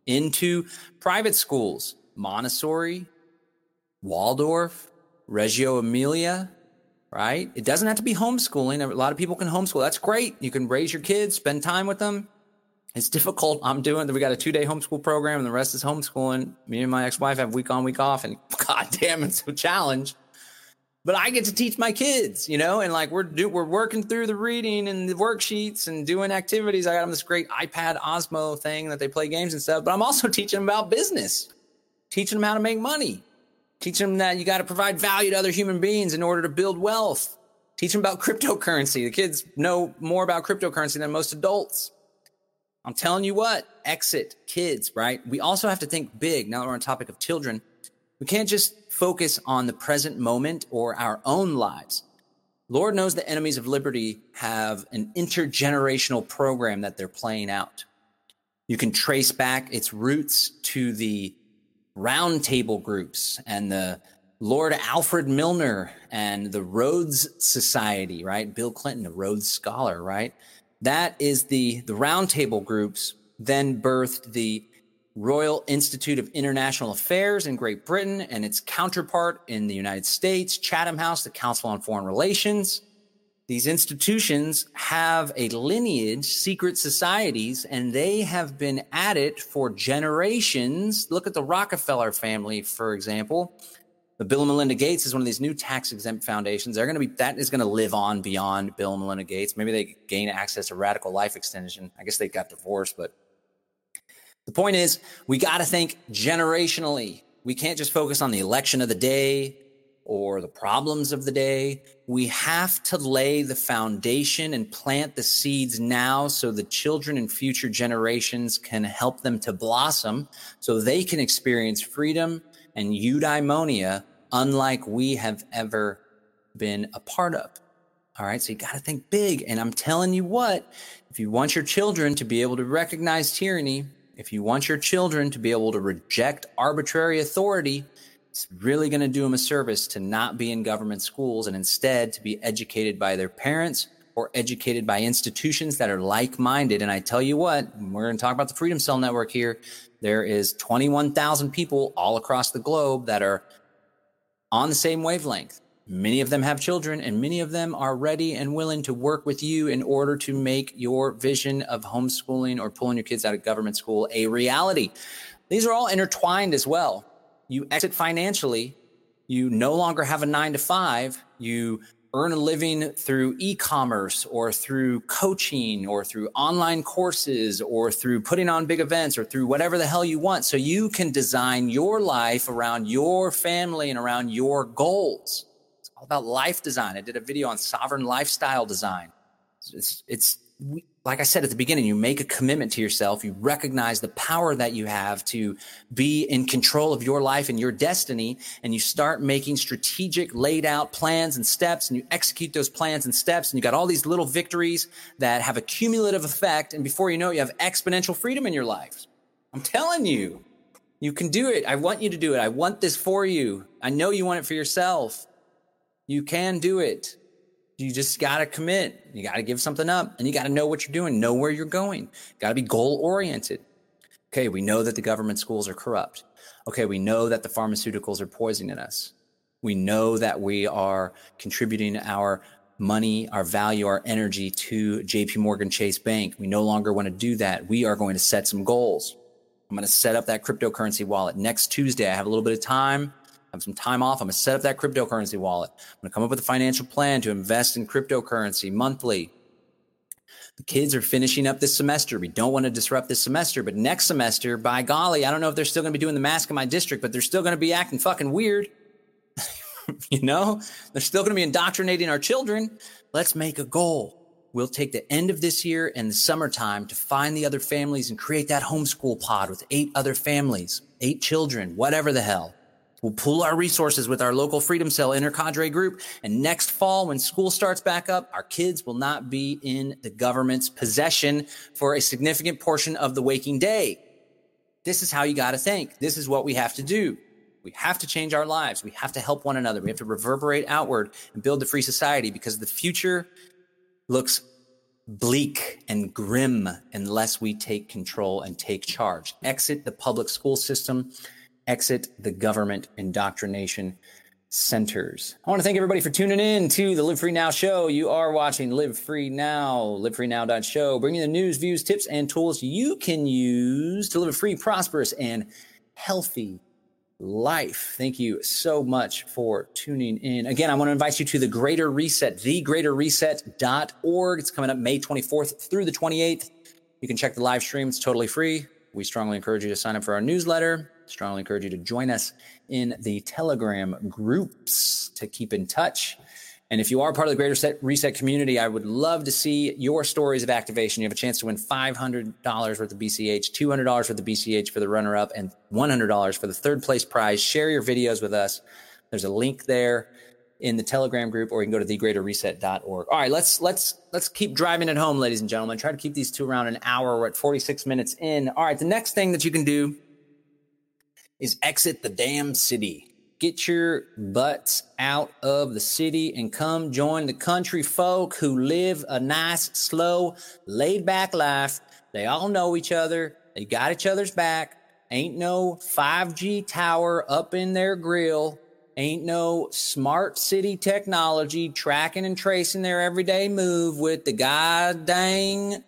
into private schools, Montessori, Waldorf, Reggio Emilia, right? It doesn't have to be homeschooling. A lot of people can homeschool. That's great. You can raise your kids, spend time with them. It's difficult. I'm doing. We got a two day homeschool program, and the rest is homeschooling. Me and my ex wife have week on, week off, and (laughs) god damn, it's a challenge. But I get to teach my kids, you know, and like we're do, we're working through the reading and the worksheets and doing activities. I got them this great iPad Osmo thing that they play games and stuff. But I'm also (laughs) teaching them about business, teaching them how to make money, teaching them that you got to provide value to other human beings in order to build wealth. Teach them about cryptocurrency. The kids know more about cryptocurrency than most adults. I'm telling you what, exit kids, right? We also have to think big. Now that we're on topic of children, we can't just focus on the present moment or our own lives. Lord knows the enemies of liberty have an intergenerational program that they're playing out. You can trace back its roots to the roundtable groups and the Lord Alfred Milner and the Rhodes Society, right? Bill Clinton, a Rhodes Scholar, right? That is the, the roundtable groups then birthed the Royal Institute of International Affairs in Great Britain and its counterpart in the United States, Chatham House, the Council on Foreign Relations. These institutions have a lineage, secret societies, and they have been at it for generations. Look at the Rockefeller family, for example. The Bill and Melinda Gates is one of these new tax exempt foundations. They're going to be that is going to live on beyond Bill and Melinda Gates. Maybe they gain access to radical life extension. I guess they got divorced, but the point is we got to think generationally. We can't just focus on the election of the day or the problems of the day. We have to lay the foundation and plant the seeds now so the children and future generations can help them to blossom so they can experience freedom and eudaimonia unlike we have ever been a part of. All right. So you got to think big. And I'm telling you what, if you want your children to be able to recognize tyranny, if you want your children to be able to reject arbitrary authority, it's really going to do them a service to not be in government schools and instead to be educated by their parents or educated by institutions that are like minded. And I tell you what, we're going to talk about the Freedom Cell Network here. There is 21,000 people all across the globe that are on the same wavelength. Many of them have children, and many of them are ready and willing to work with you in order to make your vision of homeschooling or pulling your kids out of government school a reality. These are all intertwined as well. You exit financially, you no longer have a nine to five, you earn a living through e-commerce or through coaching or through online courses or through putting on big events or through whatever the hell you want. So you can design your life around your family and around your goals. It's all about life design. I did a video on sovereign lifestyle design. It's, it's like I said at the beginning, you make a commitment to yourself. You recognize the power that you have to be in control of your life and your destiny. And you start making strategic laid out plans and steps and you execute those plans and steps. And you got all these little victories that have a cumulative effect. And before you know it, you have exponential freedom in your life. I'm telling you, you can do it. I want you to do it. I want this for you. I know you want it for yourself. You can do it. You just got to commit. You got to give something up and you got to know what you're doing, know where you're going. Got to be goal oriented. Okay, we know that the government schools are corrupt. Okay, we know that the pharmaceuticals are poisoning us. We know that we are contributing our money, our value, our energy to JP Morgan Chase Bank. We no longer want to do that. We are going to set some goals. I'm going to set up that cryptocurrency wallet next Tuesday. I have a little bit of time have some time off. I'm going to set up that cryptocurrency wallet. I'm going to come up with a financial plan to invest in cryptocurrency monthly. The kids are finishing up this semester. We don't want to disrupt this semester, but next semester, by golly, I don't know if they're still going to be doing the mask in my district, but they're still going to be acting fucking weird. (laughs) you know, they're still going to be indoctrinating our children. Let's make a goal. We'll take the end of this year and the summertime to find the other families and create that homeschool pod with eight other families, eight children, whatever the hell. We'll pool our resources with our local Freedom Cell intercadre group. And next fall, when school starts back up, our kids will not be in the government's possession for a significant portion of the waking day. This is how you got to think. This is what we have to do. We have to change our lives. We have to help one another. We have to reverberate outward and build the free society because the future looks bleak and grim unless we take control and take charge. Exit the public school system exit the government indoctrination centers. I want to thank everybody for tuning in to the Live Free Now show. You are watching Live Free Now, livefreenow.show, bringing the news, views, tips, and tools you can use to live a free, prosperous, and healthy life. Thank you so much for tuning in. Again, I want to invite you to the Greater Reset, thegreaterreset.org. It's coming up May 24th through the 28th. You can check the live stream. It's totally free. We strongly encourage you to sign up for our newsletter strongly encourage you to join us in the Telegram groups to keep in touch. And if you are part of the Greater Reset community, I would love to see your stories of activation. You have a chance to win $500 worth of BCH, $200 worth of BCH for the runner up, and $100 for the third place prize. Share your videos with us. There's a link there in the Telegram group, or you can go to thegreaterreset.org. All right, let's let's let's keep driving it home, ladies and gentlemen. Try to keep these two around an hour. We're at 46 minutes in. All right, the next thing that you can do is exit the damn city. Get your butts out of the city and come join the country folk who live a nice, slow, laid back life. They all know each other. They got each other's back. Ain't no 5G tower up in their grill. Ain't no smart city technology tracking and tracing their everyday move with the god dang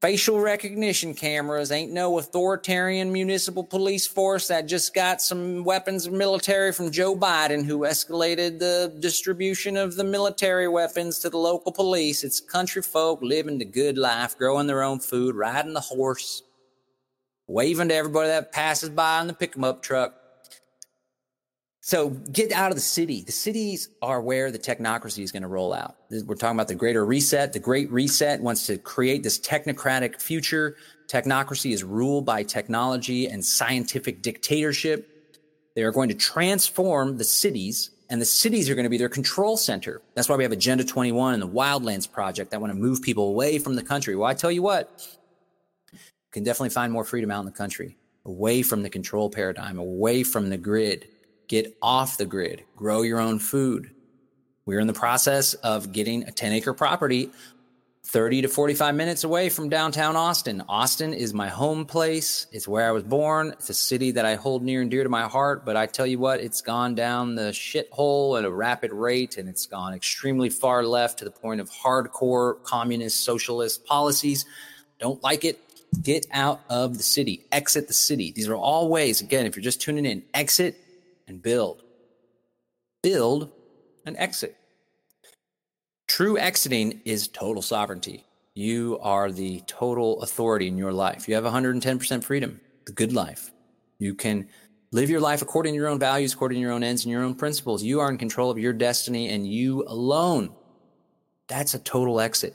facial recognition cameras. Ain't no authoritarian municipal police force that just got some weapons of military from Joe Biden, who escalated the distribution of the military weapons to the local police. It's country folk living the good life, growing their own food, riding the horse, waving to everybody that passes by in the pick 'em up truck. So get out of the city. The cities are where the technocracy is going to roll out. We're talking about the greater reset. The great reset wants to create this technocratic future. Technocracy is ruled by technology and scientific dictatorship. They are going to transform the cities and the cities are going to be their control center. That's why we have Agenda 21 and the Wildlands Project that want to move people away from the country. Well, I tell you what, you can definitely find more freedom out in the country, away from the control paradigm, away from the grid Get off the grid, grow your own food. We're in the process of getting a 10 acre property 30 to 45 minutes away from downtown Austin. Austin is my home place. It's where I was born. It's a city that I hold near and dear to my heart. But I tell you what, it's gone down the shithole at a rapid rate and it's gone extremely far left to the point of hardcore communist socialist policies. Don't like it. Get out of the city, exit the city. These are all ways, again, if you're just tuning in, exit and build. Build and exit. True exiting is total sovereignty. You are the total authority in your life. You have 110% freedom, the good life. You can live your life according to your own values, according to your own ends and your own principles. You are in control of your destiny and you alone. That's a total exit.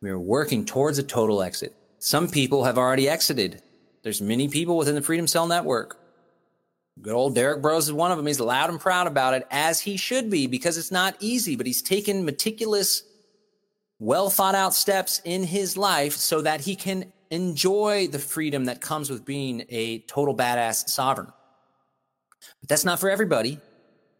We are working towards a total exit. Some people have already exited. There's many people within the Freedom Cell Network. Good old Derek Broze is one of them. He's loud and proud about it, as he should be, because it's not easy, but he's taken meticulous, well thought out steps in his life so that he can enjoy the freedom that comes with being a total badass sovereign. But that's not for everybody.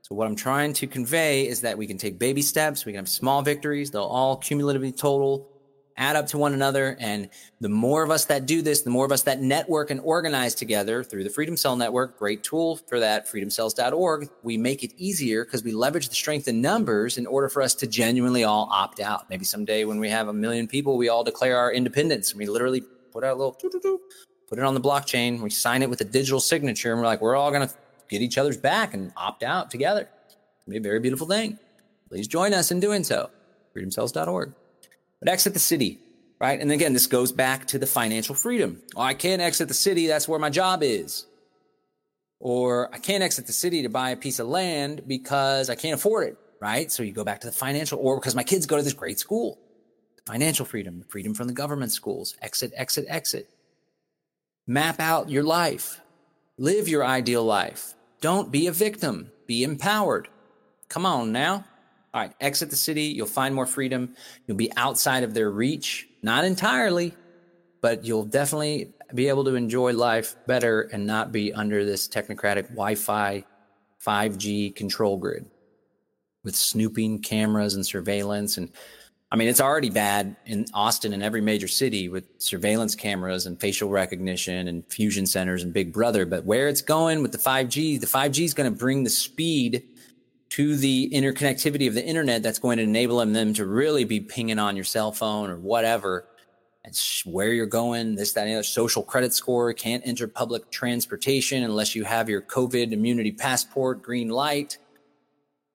So, what I'm trying to convey is that we can take baby steps, we can have small victories, they'll all cumulatively total add up to one another. And the more of us that do this, the more of us that network and organize together through the Freedom Cell Network, great tool for that, freedomcells.org, we make it easier because we leverage the strength in numbers in order for us to genuinely all opt out. Maybe someday when we have a million people, we all declare our independence. We literally put out a little, put it on the blockchain, we sign it with a digital signature, and we're like, we're all going to get each other's back and opt out together. It'll be a very beautiful thing. Please join us in doing so. freedomcells.org but exit the city, right? And again, this goes back to the financial freedom. Oh, I can't exit the city. That's where my job is. Or I can't exit the city to buy a piece of land because I can't afford it, right? So you go back to the financial, or because my kids go to this great school. Financial freedom, freedom from the government schools, exit, exit, exit. Map out your life. Live your ideal life. Don't be a victim. Be empowered. Come on now. All right, exit the city. You'll find more freedom. You'll be outside of their reach, not entirely, but you'll definitely be able to enjoy life better and not be under this technocratic Wi Fi 5G control grid with snooping cameras and surveillance. And I mean, it's already bad in Austin and every major city with surveillance cameras and facial recognition and fusion centers and Big Brother. But where it's going with the 5G, the 5G is going to bring the speed to the interconnectivity of the internet that's going to enable them to really be pinging on your cell phone or whatever and where you're going, this, that, and the other. Social credit score can't enter public transportation unless you have your COVID immunity passport, green light.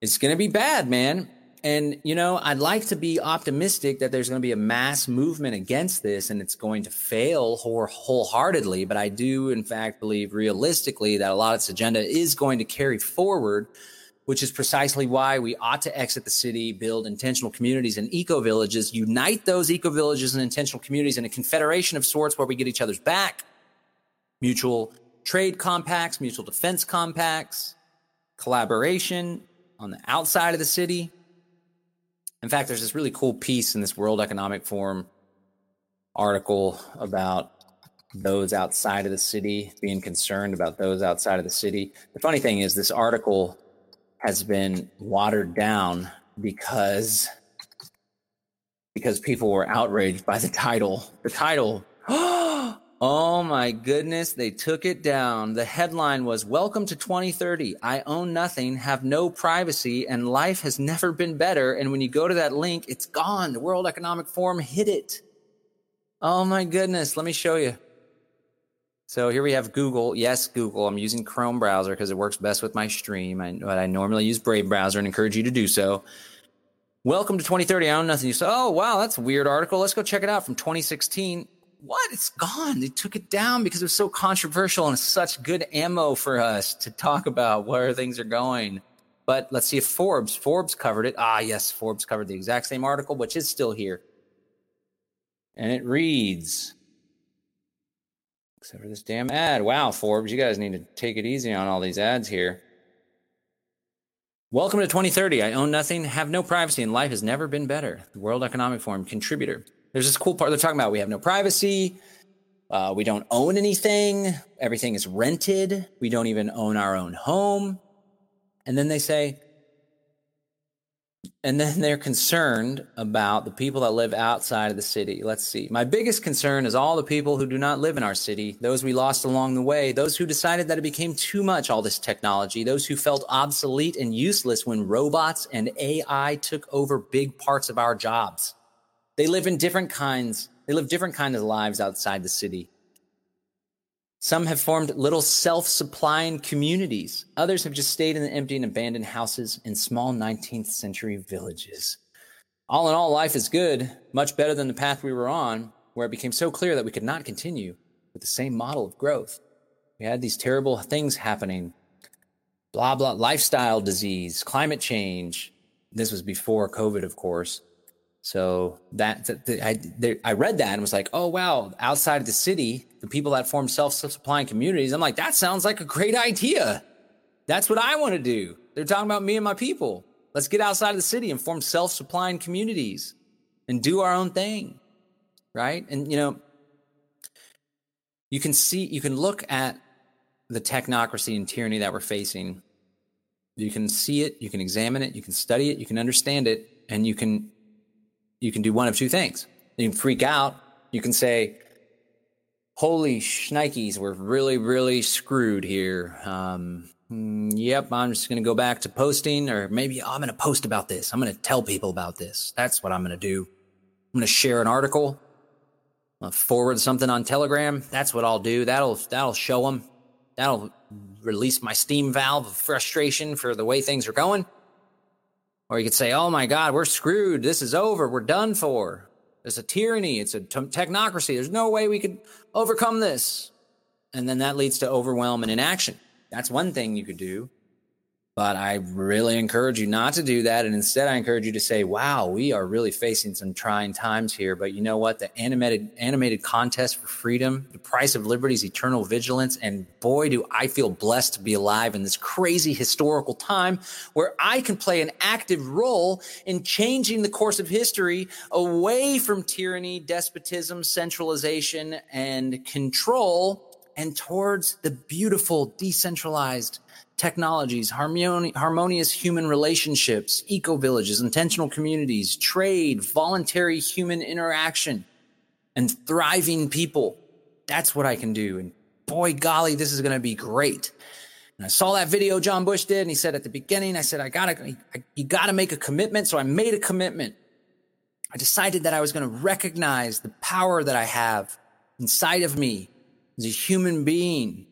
It's going to be bad, man. And, you know, I'd like to be optimistic that there's going to be a mass movement against this and it's going to fail wholeheartedly. But I do, in fact, believe realistically that a lot of this agenda is going to carry forward which is precisely why we ought to exit the city, build intentional communities and eco villages, unite those eco villages and intentional communities in a confederation of sorts where we get each other's back, mutual trade compacts, mutual defense compacts, collaboration on the outside of the city. In fact, there's this really cool piece in this World Economic Forum article about those outside of the city, being concerned about those outside of the city. The funny thing is, this article has been watered down because because people were outraged by the title. The title. (gasps) oh my goodness, they took it down. The headline was Welcome to 2030. I own nothing, have no privacy, and life has never been better. And when you go to that link, it's gone. The World Economic Forum hit it. Oh my goodness, let me show you. So here we have Google. Yes, Google. I'm using Chrome browser because it works best with my stream. I, but I normally use Brave browser and encourage you to do so. Welcome to 2030. I own nothing. You say, oh, wow, that's a weird article. Let's go check it out from 2016. What? It's gone. They took it down because it was so controversial and such good ammo for us to talk about where things are going. But let's see if Forbes, Forbes covered it. Ah, yes, Forbes covered the exact same article, which is still here. And it reads, Except for this damn ad. Wow, Forbes, you guys need to take it easy on all these ads here. Welcome to 2030. I own nothing, have no privacy, and life has never been better. The World Economic Forum contributor. There's this cool part they're talking about. We have no privacy. Uh, we don't own anything. Everything is rented. We don't even own our own home. And then they say, and then they're concerned about the people that live outside of the city. Let's see. My biggest concern is all the people who do not live in our city, those we lost along the way, those who decided that it became too much, all this technology, those who felt obsolete and useless when robots and AI took over big parts of our jobs. They live in different kinds, they live different kinds of lives outside the city. Some have formed little self supplying communities. Others have just stayed in the empty and abandoned houses in small 19th century villages. all in all, life is good, much better than the path we were on, where it became so clear that we could not continue with the same model of growth. We had these terrible things happening blah, blah, lifestyle disease, climate change. This was before COVID, of course. So that, that I, there, I read that and was like, oh, wow, outside of the city, the people that form self supplying communities, I'm like, that sounds like a great idea. That's what I want to do. They're talking about me and my people. Let's get outside of the city and form self supplying communities and do our own thing. Right. And, you know, you can see, you can look at the technocracy and tyranny that we're facing. You can see it, you can examine it, you can study it, you can understand it, and you can you can do one of two things. You can freak out. You can say, "Holy shnikes, we're really, really screwed here." Um, mm, yep, I'm just going to go back to posting, or maybe I'm going to post about this. I'm going to tell people about this. That's what I'm going to do. I'm going to share an article, I'll forward something on Telegram. That's what I'll do. That'll that'll show them. That'll release my steam valve of frustration for the way things are going. Or you could say, oh my God, we're screwed. This is over. We're done for. It's a tyranny. It's a t- technocracy. There's no way we could overcome this. And then that leads to overwhelm and inaction. That's one thing you could do. But I really encourage you not to do that. And instead, I encourage you to say, wow, we are really facing some trying times here. But you know what? The animated, animated contest for freedom, the price of liberty is eternal vigilance. And boy, do I feel blessed to be alive in this crazy historical time where I can play an active role in changing the course of history away from tyranny, despotism, centralization, and control and towards the beautiful, decentralized, technologies, harmoni- harmonious human relationships, eco villages, intentional communities, trade, voluntary human interaction, and thriving people. That's what I can do. And boy, golly, this is going to be great. And I saw that video John Bush did, and he said at the beginning, I said, I gotta, I, you gotta make a commitment. So I made a commitment. I decided that I was going to recognize the power that I have inside of me as a human being,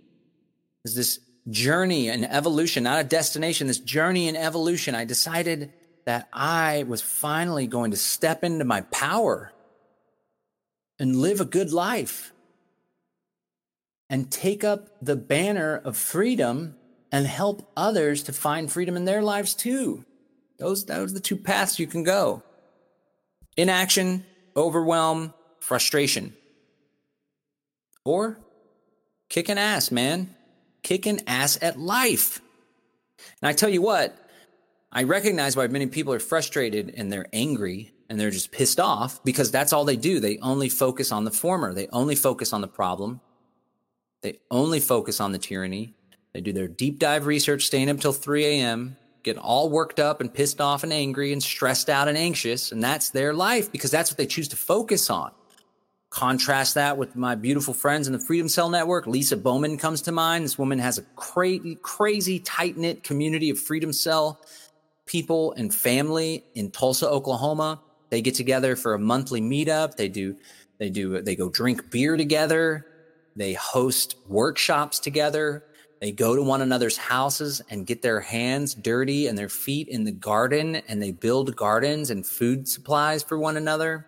as this journey and evolution, not a destination, this journey and evolution, I decided that I was finally going to step into my power and live a good life and take up the banner of freedom and help others to find freedom in their lives too. Those, those are the two paths you can go. Inaction, overwhelm, frustration. Or kicking ass, man kicking ass at life. And I tell you what, I recognize why many people are frustrated and they're angry and they're just pissed off because that's all they do. They only focus on the former. They only focus on the problem. They only focus on the tyranny. They do their deep dive research, staying up till 3 a.m., get all worked up and pissed off and angry and stressed out and anxious. And that's their life because that's what they choose to focus on. Contrast that with my beautiful friends in the Freedom Cell Network. Lisa Bowman comes to mind. This woman has a crazy, crazy tight knit community of Freedom Cell people and family in Tulsa, Oklahoma. They get together for a monthly meetup. They do, they do, they go drink beer together. They host workshops together. They go to one another's houses and get their hands dirty and their feet in the garden and they build gardens and food supplies for one another.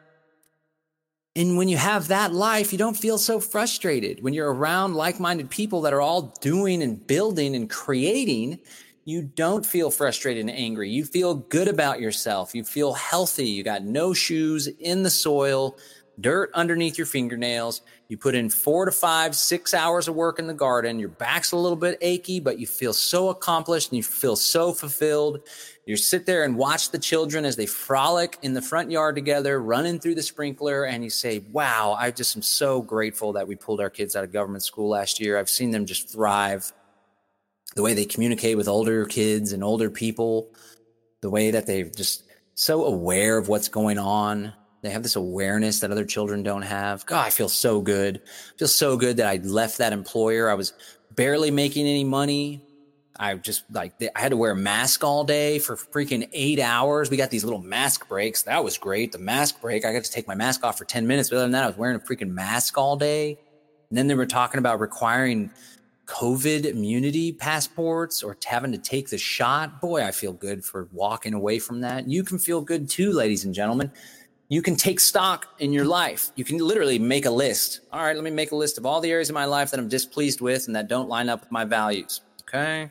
And when you have that life, you don't feel so frustrated. When you're around like minded people that are all doing and building and creating, you don't feel frustrated and angry. You feel good about yourself. You feel healthy. You got no shoes in the soil, dirt underneath your fingernails. You put in four to five, six hours of work in the garden. Your back's a little bit achy, but you feel so accomplished and you feel so fulfilled. You sit there and watch the children as they frolic in the front yard together, running through the sprinkler, and you say, Wow, I just am so grateful that we pulled our kids out of government school last year. I've seen them just thrive. The way they communicate with older kids and older people, the way that they're just so aware of what's going on. They have this awareness that other children don't have. God, I feel so good. I feel so good that I left that employer. I was barely making any money I just like I had to wear a mask all day for freaking eight hours. We got these little mask breaks. That was great. The mask break, I got to take my mask off for 10 minutes. But other than that, I was wearing a freaking mask all day. And then they were talking about requiring COVID immunity passports or having to take the shot, boy, I feel good for walking away from that. You can feel good too, ladies and gentlemen. You can take stock in your life. You can literally make a list. All right, let me make a list of all the areas of my life that I'm displeased with and that don't line up with my values. Okay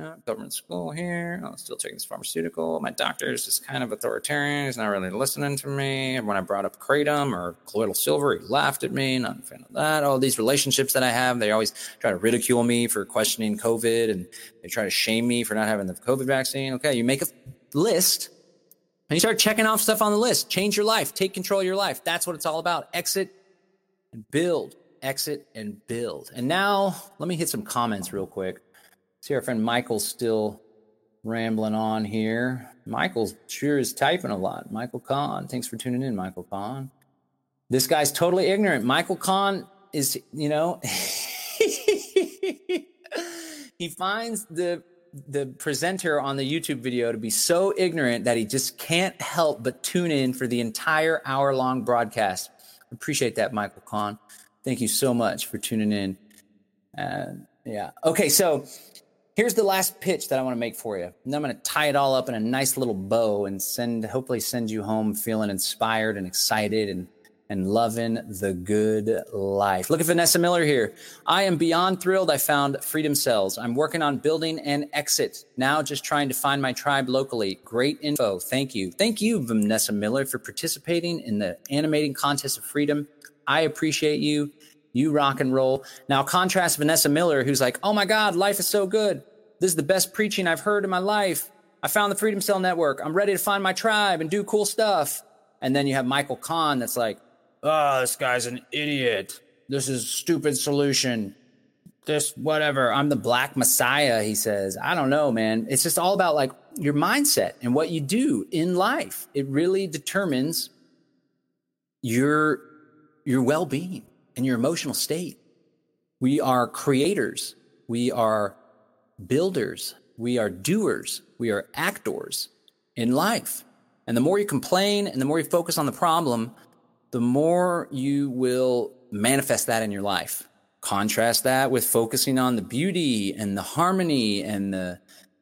Uh, government school here. I'm still taking this pharmaceutical. My doctor is just kind of authoritarian. He's not really listening to me. And when I brought up kratom or colloidal silver, he laughed at me. Not a fan of that. All these relationships that I have, they always try to ridicule me for questioning COVID and they try to shame me for not having the COVID vaccine. Okay, you make a list and you start checking off stuff on the list. Change your life, take control of your life. That's what it's all about. Exit and build, exit and build. And now let me hit some comments real quick. See, our friend Michael's still rambling on here. Michael sure is typing a lot. Michael Kahn. Thanks for tuning in, Michael Kahn. This guy's totally ignorant. Michael Kahn is, you know, (laughs) he finds the the presenter on the YouTube video to be so ignorant that he just can't help but tune in for the entire hour long broadcast. Appreciate that, Michael Kahn. Thank you so much for tuning in. Uh, yeah. Okay. So Here's the last pitch that I want to make for you. And I'm going to tie it all up in a nice little bow and send, hopefully, send you home feeling inspired and excited and and loving the good life. Look at Vanessa Miller here. I am beyond thrilled I found Freedom Cells. I'm working on building an exit. Now just trying to find my tribe locally. Great info. Thank you. Thank you, Vanessa Miller, for participating in the animating contest of freedom. I appreciate you. You rock and roll. Now contrast Vanessa Miller, who's like, oh my God, life is so good. This is the best preaching I've heard in my life. I found the Freedom Cell Network. I'm ready to find my tribe and do cool stuff. And then you have Michael Kahn that's like, oh, this guy's an idiot. This is stupid solution. This, whatever. I'm the black messiah, he says. I don't know, man. It's just all about like your mindset and what you do in life. It really determines your, your well being and your emotional state. We are creators. We are builders, we are doers, we are actors in life. And the more you complain and the more you focus on the problem, the more you will manifest that in your life. Contrast that with focusing on the beauty and the harmony and the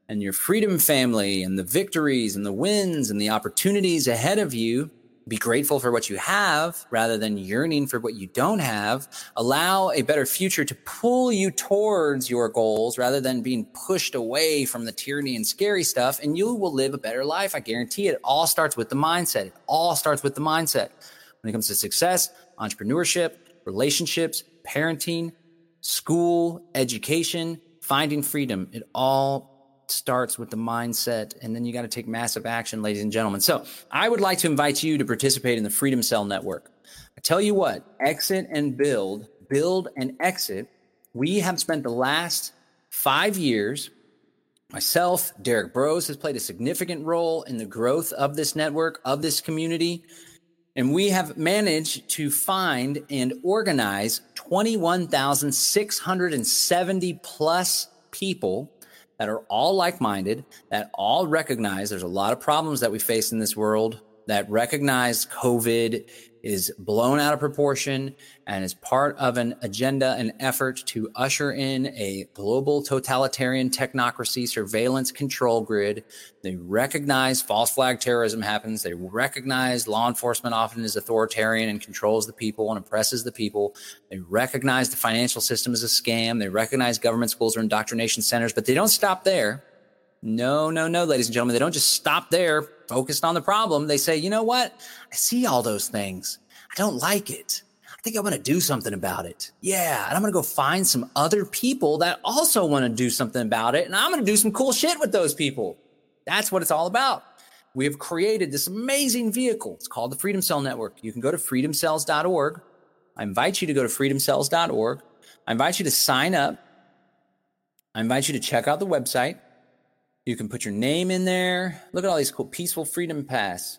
and your freedom family and the victories and the wins and the opportunities ahead of you be grateful for what you have rather than yearning for what you don't have. Allow a better future to pull you towards your goals rather than being pushed away from the tyranny and scary stuff. And you will live a better life. I guarantee it. It all starts with the mindset. It all starts with the mindset. When it comes to success, entrepreneurship, relationships, parenting, school, education, finding freedom, it all starts with the mindset, and then you got to take massive action, ladies and gentlemen. So I would like to invite you to participate in the Freedom Cell Network. I tell you what, exit and build, build and exit. We have spent the last five years, myself, Derek Broze has played a significant role in the growth of this network, of this community. And we have managed to find and organize 21,670 plus people that are all like minded, that all recognize there's a lot of problems that we face in this world, that recognize COVID is blown out of proportion and is part of an agenda and effort to usher in a global totalitarian technocracy surveillance control grid. They recognize false flag terrorism happens. They recognize law enforcement often is authoritarian and controls the people and oppresses the people. They recognize the financial system is a scam. They recognize government schools are indoctrination centers, but they don't stop there. No, no, no, ladies and gentlemen. They don't just stop there focused on the problem. They say, you know what? I see all those things. I don't like it. I think I want to do something about it. Yeah. And I'm going to go find some other people that also want to do something about it. And I'm going to do some cool shit with those people. That's what it's all about. We have created this amazing vehicle. It's called the Freedom Cell Network. You can go to freedomcells.org. I invite you to go to freedomcells.org. I invite you to sign up. I invite you to check out the website. You can put your name in there. Look at all these cool peaceful freedom pass.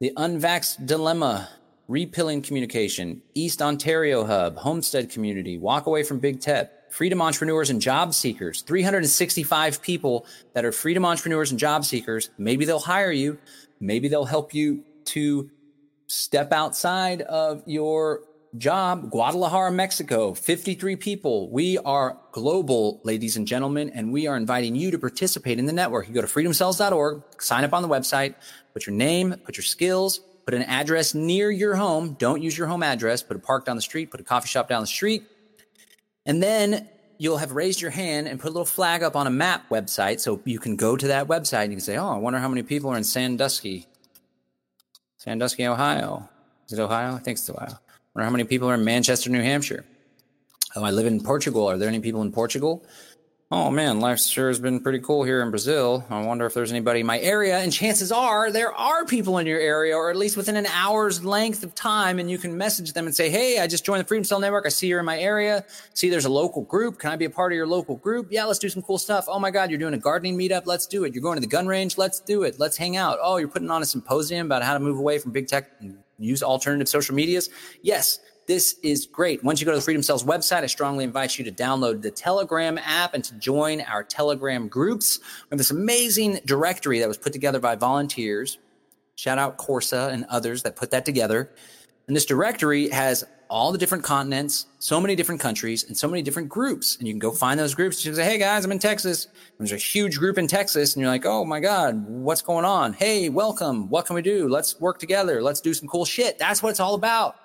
The unvaxxed dilemma, repilling communication, East Ontario hub, homestead community, walk away from big tech, freedom entrepreneurs and job seekers, 365 people that are freedom entrepreneurs and job seekers. Maybe they'll hire you. Maybe they'll help you to step outside of your job, Guadalajara, Mexico, 53 people. We are global, ladies and gentlemen, and we are inviting you to participate in the network. You go to freedomcells.org, sign up on the website, put your name, put your skills, put an address near your home. Don't use your home address, put a park down the street, put a coffee shop down the street. And then you'll have raised your hand and put a little flag up on a map website so you can go to that website and you can say, Oh, I wonder how many people are in Sandusky, Sandusky, Ohio. Is it Ohio? I think it's Ohio. Wonder how many people are in Manchester, New Hampshire. Oh, I live in Portugal. Are there any people in Portugal? oh man, life sure has been pretty cool here in Brazil. I wonder if there's anybody in my area. And chances are there are people in your area, or at least within an hour's length of time. And you can message them and say, hey, I just joined the Freedom Cell Network. I see you're in my area. See, there's a local group. Can I be a part of your local group? Yeah, let's do some cool stuff. Oh my God, you're doing a gardening meetup. Let's do it. You're going to the gun range. Let's do it. Let's hang out. Oh, you're putting on a symposium about how to move away from big tech and use alternative social medias. Yes, this is great. Once you go to the Freedom Cells website, I strongly invite you to download the Telegram app and to join our Telegram groups. We have this amazing directory that was put together by volunteers. Shout out Corsa and others that put that together. And this directory has all the different continents, so many different countries, and so many different groups. And you can go find those groups. You can say, hey guys, I'm in Texas. And there's a huge group in Texas. And you're like, oh my God, what's going on? Hey, welcome. What can we do? Let's work together. Let's do some cool shit. That's what it's all about.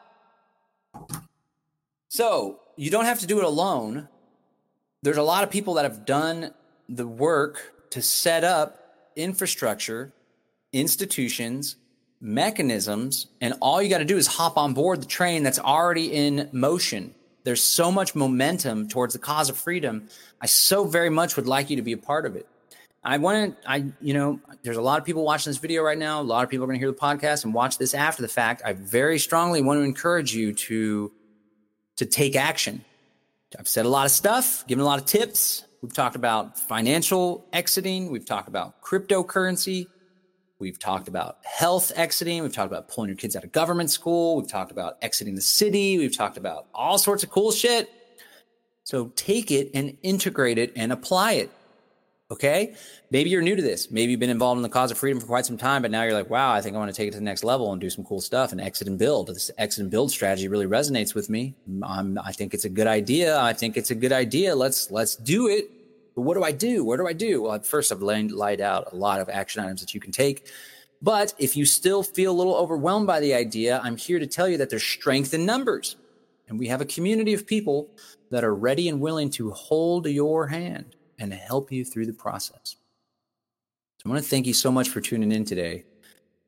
So you don't have to do it alone. There's a lot of people that have done the work to set up infrastructure, institutions, mechanisms, and all you got to do is hop on board the train that's already in motion. There's so much momentum towards the cause of freedom. I so very much would like you to be a part of it. I want to, I, you know, there's a lot of people watching this video right now. A lot of people are going to hear the podcast and watch this after the fact. I very strongly want to encourage you to, to take action. I've said a lot of stuff, given a lot of tips. We've talked about financial exiting. We've talked about cryptocurrency. We've talked about health exiting. We've talked about pulling your kids out of government school. We've talked about exiting the city. We've talked about all sorts of cool shit. So take it and integrate it and apply it. Okay. Maybe you're new to this. Maybe you've been involved in the cause of freedom for quite some time, but now you're like, wow, I think I want to take it to the next level and do some cool stuff and exit and build. This exit and build strategy really resonates with me. I'm, I think it's a good idea. I think it's a good idea. Let's, let's do it. But what do I do? Where do I do? Well, first I've laid, laid out a lot of action items that you can take. But if you still feel a little overwhelmed by the idea, I'm here to tell you that there's strength in numbers. And we have a community of people that are ready and willing to hold your hand and help you through the process. So I want to thank you so much for tuning in today.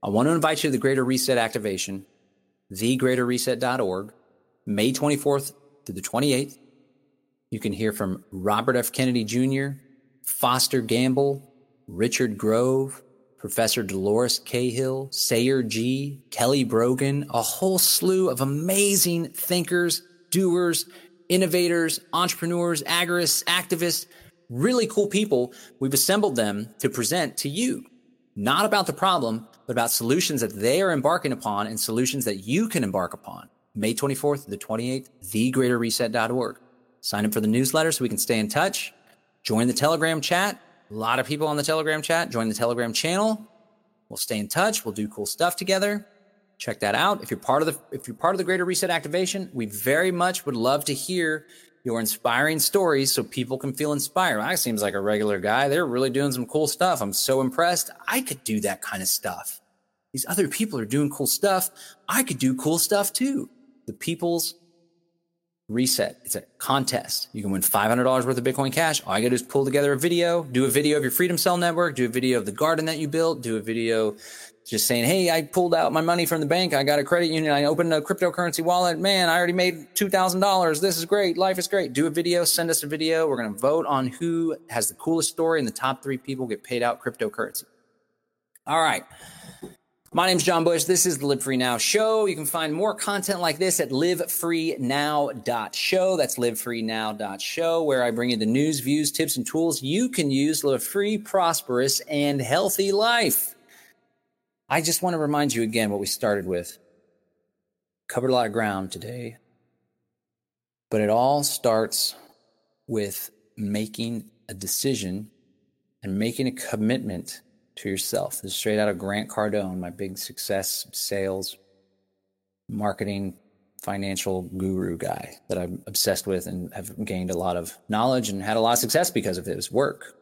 I want to invite you to the Greater Reset Activation, thegreaterreset.org, May 24th to the 28th. You can hear from Robert F. Kennedy Jr., Foster Gamble, Richard Grove, Professor Dolores Cahill, Sayer Ji., Kelly Brogan, a whole slew of amazing thinkers, doers, innovators, entrepreneurs, agorists, activists really cool people. We've assembled them to present to you, not about the problem, but about solutions that they are embarking upon and solutions that you can embark upon. May 24th to the 28th, thegreaterreset.org. Sign up for the newsletter so we can stay in touch. Join the Telegram chat. A lot of people on the Telegram chat. Join the Telegram channel. We'll stay in touch. We'll do cool stuff together. Check that out. If you're part of the if you're part of the Greater Reset activation, we very much would love to hear your inspiring stories so people can feel inspired. I seems like a regular guy. They're really doing some cool stuff. I'm so impressed. I could do that kind of stuff. These other people are doing cool stuff. I could do cool stuff too. The people's reset. It's a contest. You can win $500 worth of Bitcoin Cash. All you gotta do is pull together a video, do a video of your Freedom Cell network, do a video of the garden that you built, do a video just saying, Hey, I pulled out my money from the bank. I got a credit union. I opened a cryptocurrency wallet. Man, I already made $2,000. This is great. Life is great. Do a video, send us a video. We're going to vote on who has the coolest story and the top three people get paid out cryptocurrency. All right. My name is John Bush. This is the Live Free Now show. You can find more content like this at livefreenow.show. That's livefreenow.show, where I bring you the news, views, tips, and tools you can use to live a free, prosperous, and healthy life. I just want to remind you again what we started with. Covered a lot of ground today, but it all starts with making a decision and making a commitment to yourself. This is straight out of Grant Cardone, my big success sales, marketing, financial guru guy that I'm obsessed with and have gained a lot of knowledge and had a lot of success because of his work,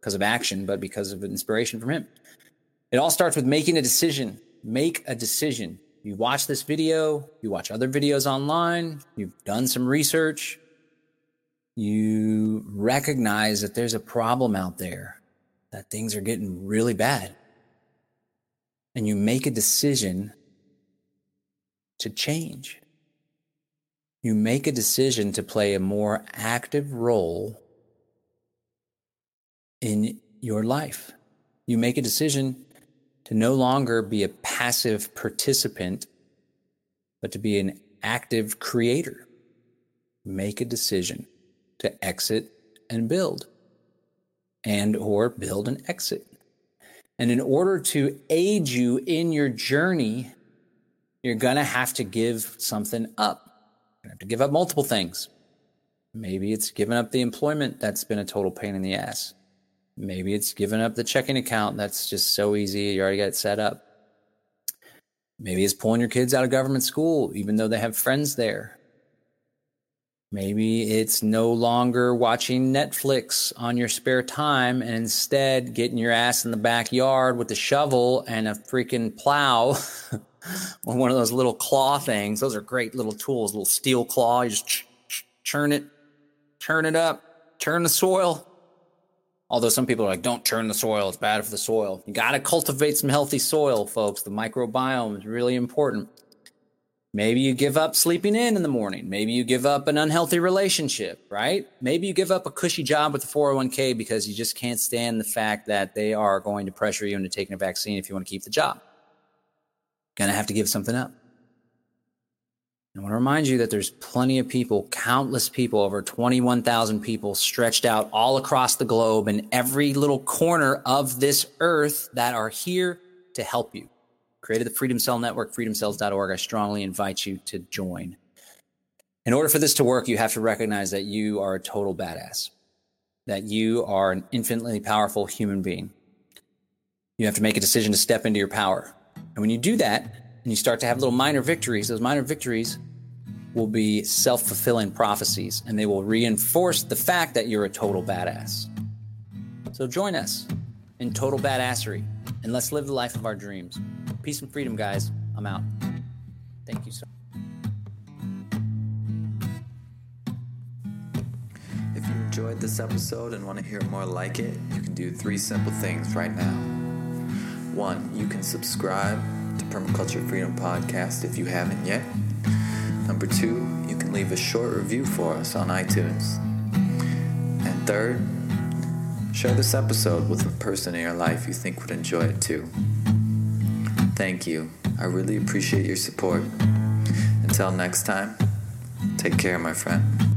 because of action, but because of inspiration from him. It all starts with making a decision. Make a decision. You watch this video, you watch other videos online, you've done some research, you recognize that there's a problem out there, that things are getting really bad. And you make a decision to change you make a decision to play a more active role in your life. You make a decision to no longer be a passive participant, but to be an active creator. Make a decision to exit and build and or build an exit. And in order to aid you in your journey, you're going to have to give something up You're going to have to give up multiple things. Maybe it's giving up the employment that's been a total pain in the ass. Maybe it's giving up the checking account that's just so easy. You already got it set up. Maybe it's pulling your kids out of government school, even though they have friends there. Maybe it's no longer watching Netflix on your spare time and instead getting your ass in the backyard with a shovel and a freaking plow (laughs) or one of those little claw things. Those are great little tools, little steel claw. You just ch- ch- churn it, turn it up, turn the soil. Although some people are like, don't churn the soil, it's bad for the soil. You got to cultivate some healthy soil, folks. The microbiome is really important. Maybe you give up sleeping in in the morning. Maybe you give up an unhealthy relationship, right? Maybe you give up a cushy job with the 401k because you just can't stand the fact that they are going to pressure you into taking a vaccine if you want to keep the job to have to give something up. I want to remind you that there's plenty of people, countless people, over 21,000 people stretched out all across the globe in every little corner of this earth that are here to help you. Created the Freedom Cell Network, freedomcells.org. I strongly invite you to join. In order for this to work, you have to recognize that you are a total badass, that you are an infinitely powerful human being. You have to make a decision to step into your power. And when you do that and you start to have little minor victories, those minor victories will be self fulfilling prophecies and they will reinforce the fact that you're a total badass. So join us in total badassery and let's live the life of our dreams. Peace and freedom, guys. I'm out. Thank you so much. If you enjoyed this episode and want to hear more like it, you can do three simple things right now. One, you can subscribe to Permaculture Freedom Podcast if you haven't yet. Number two, you can leave a short review for us on iTunes. And third, share this episode with a person in your life you think would enjoy it too. Thank you. I really appreciate your support. Until next time, take care, my friend.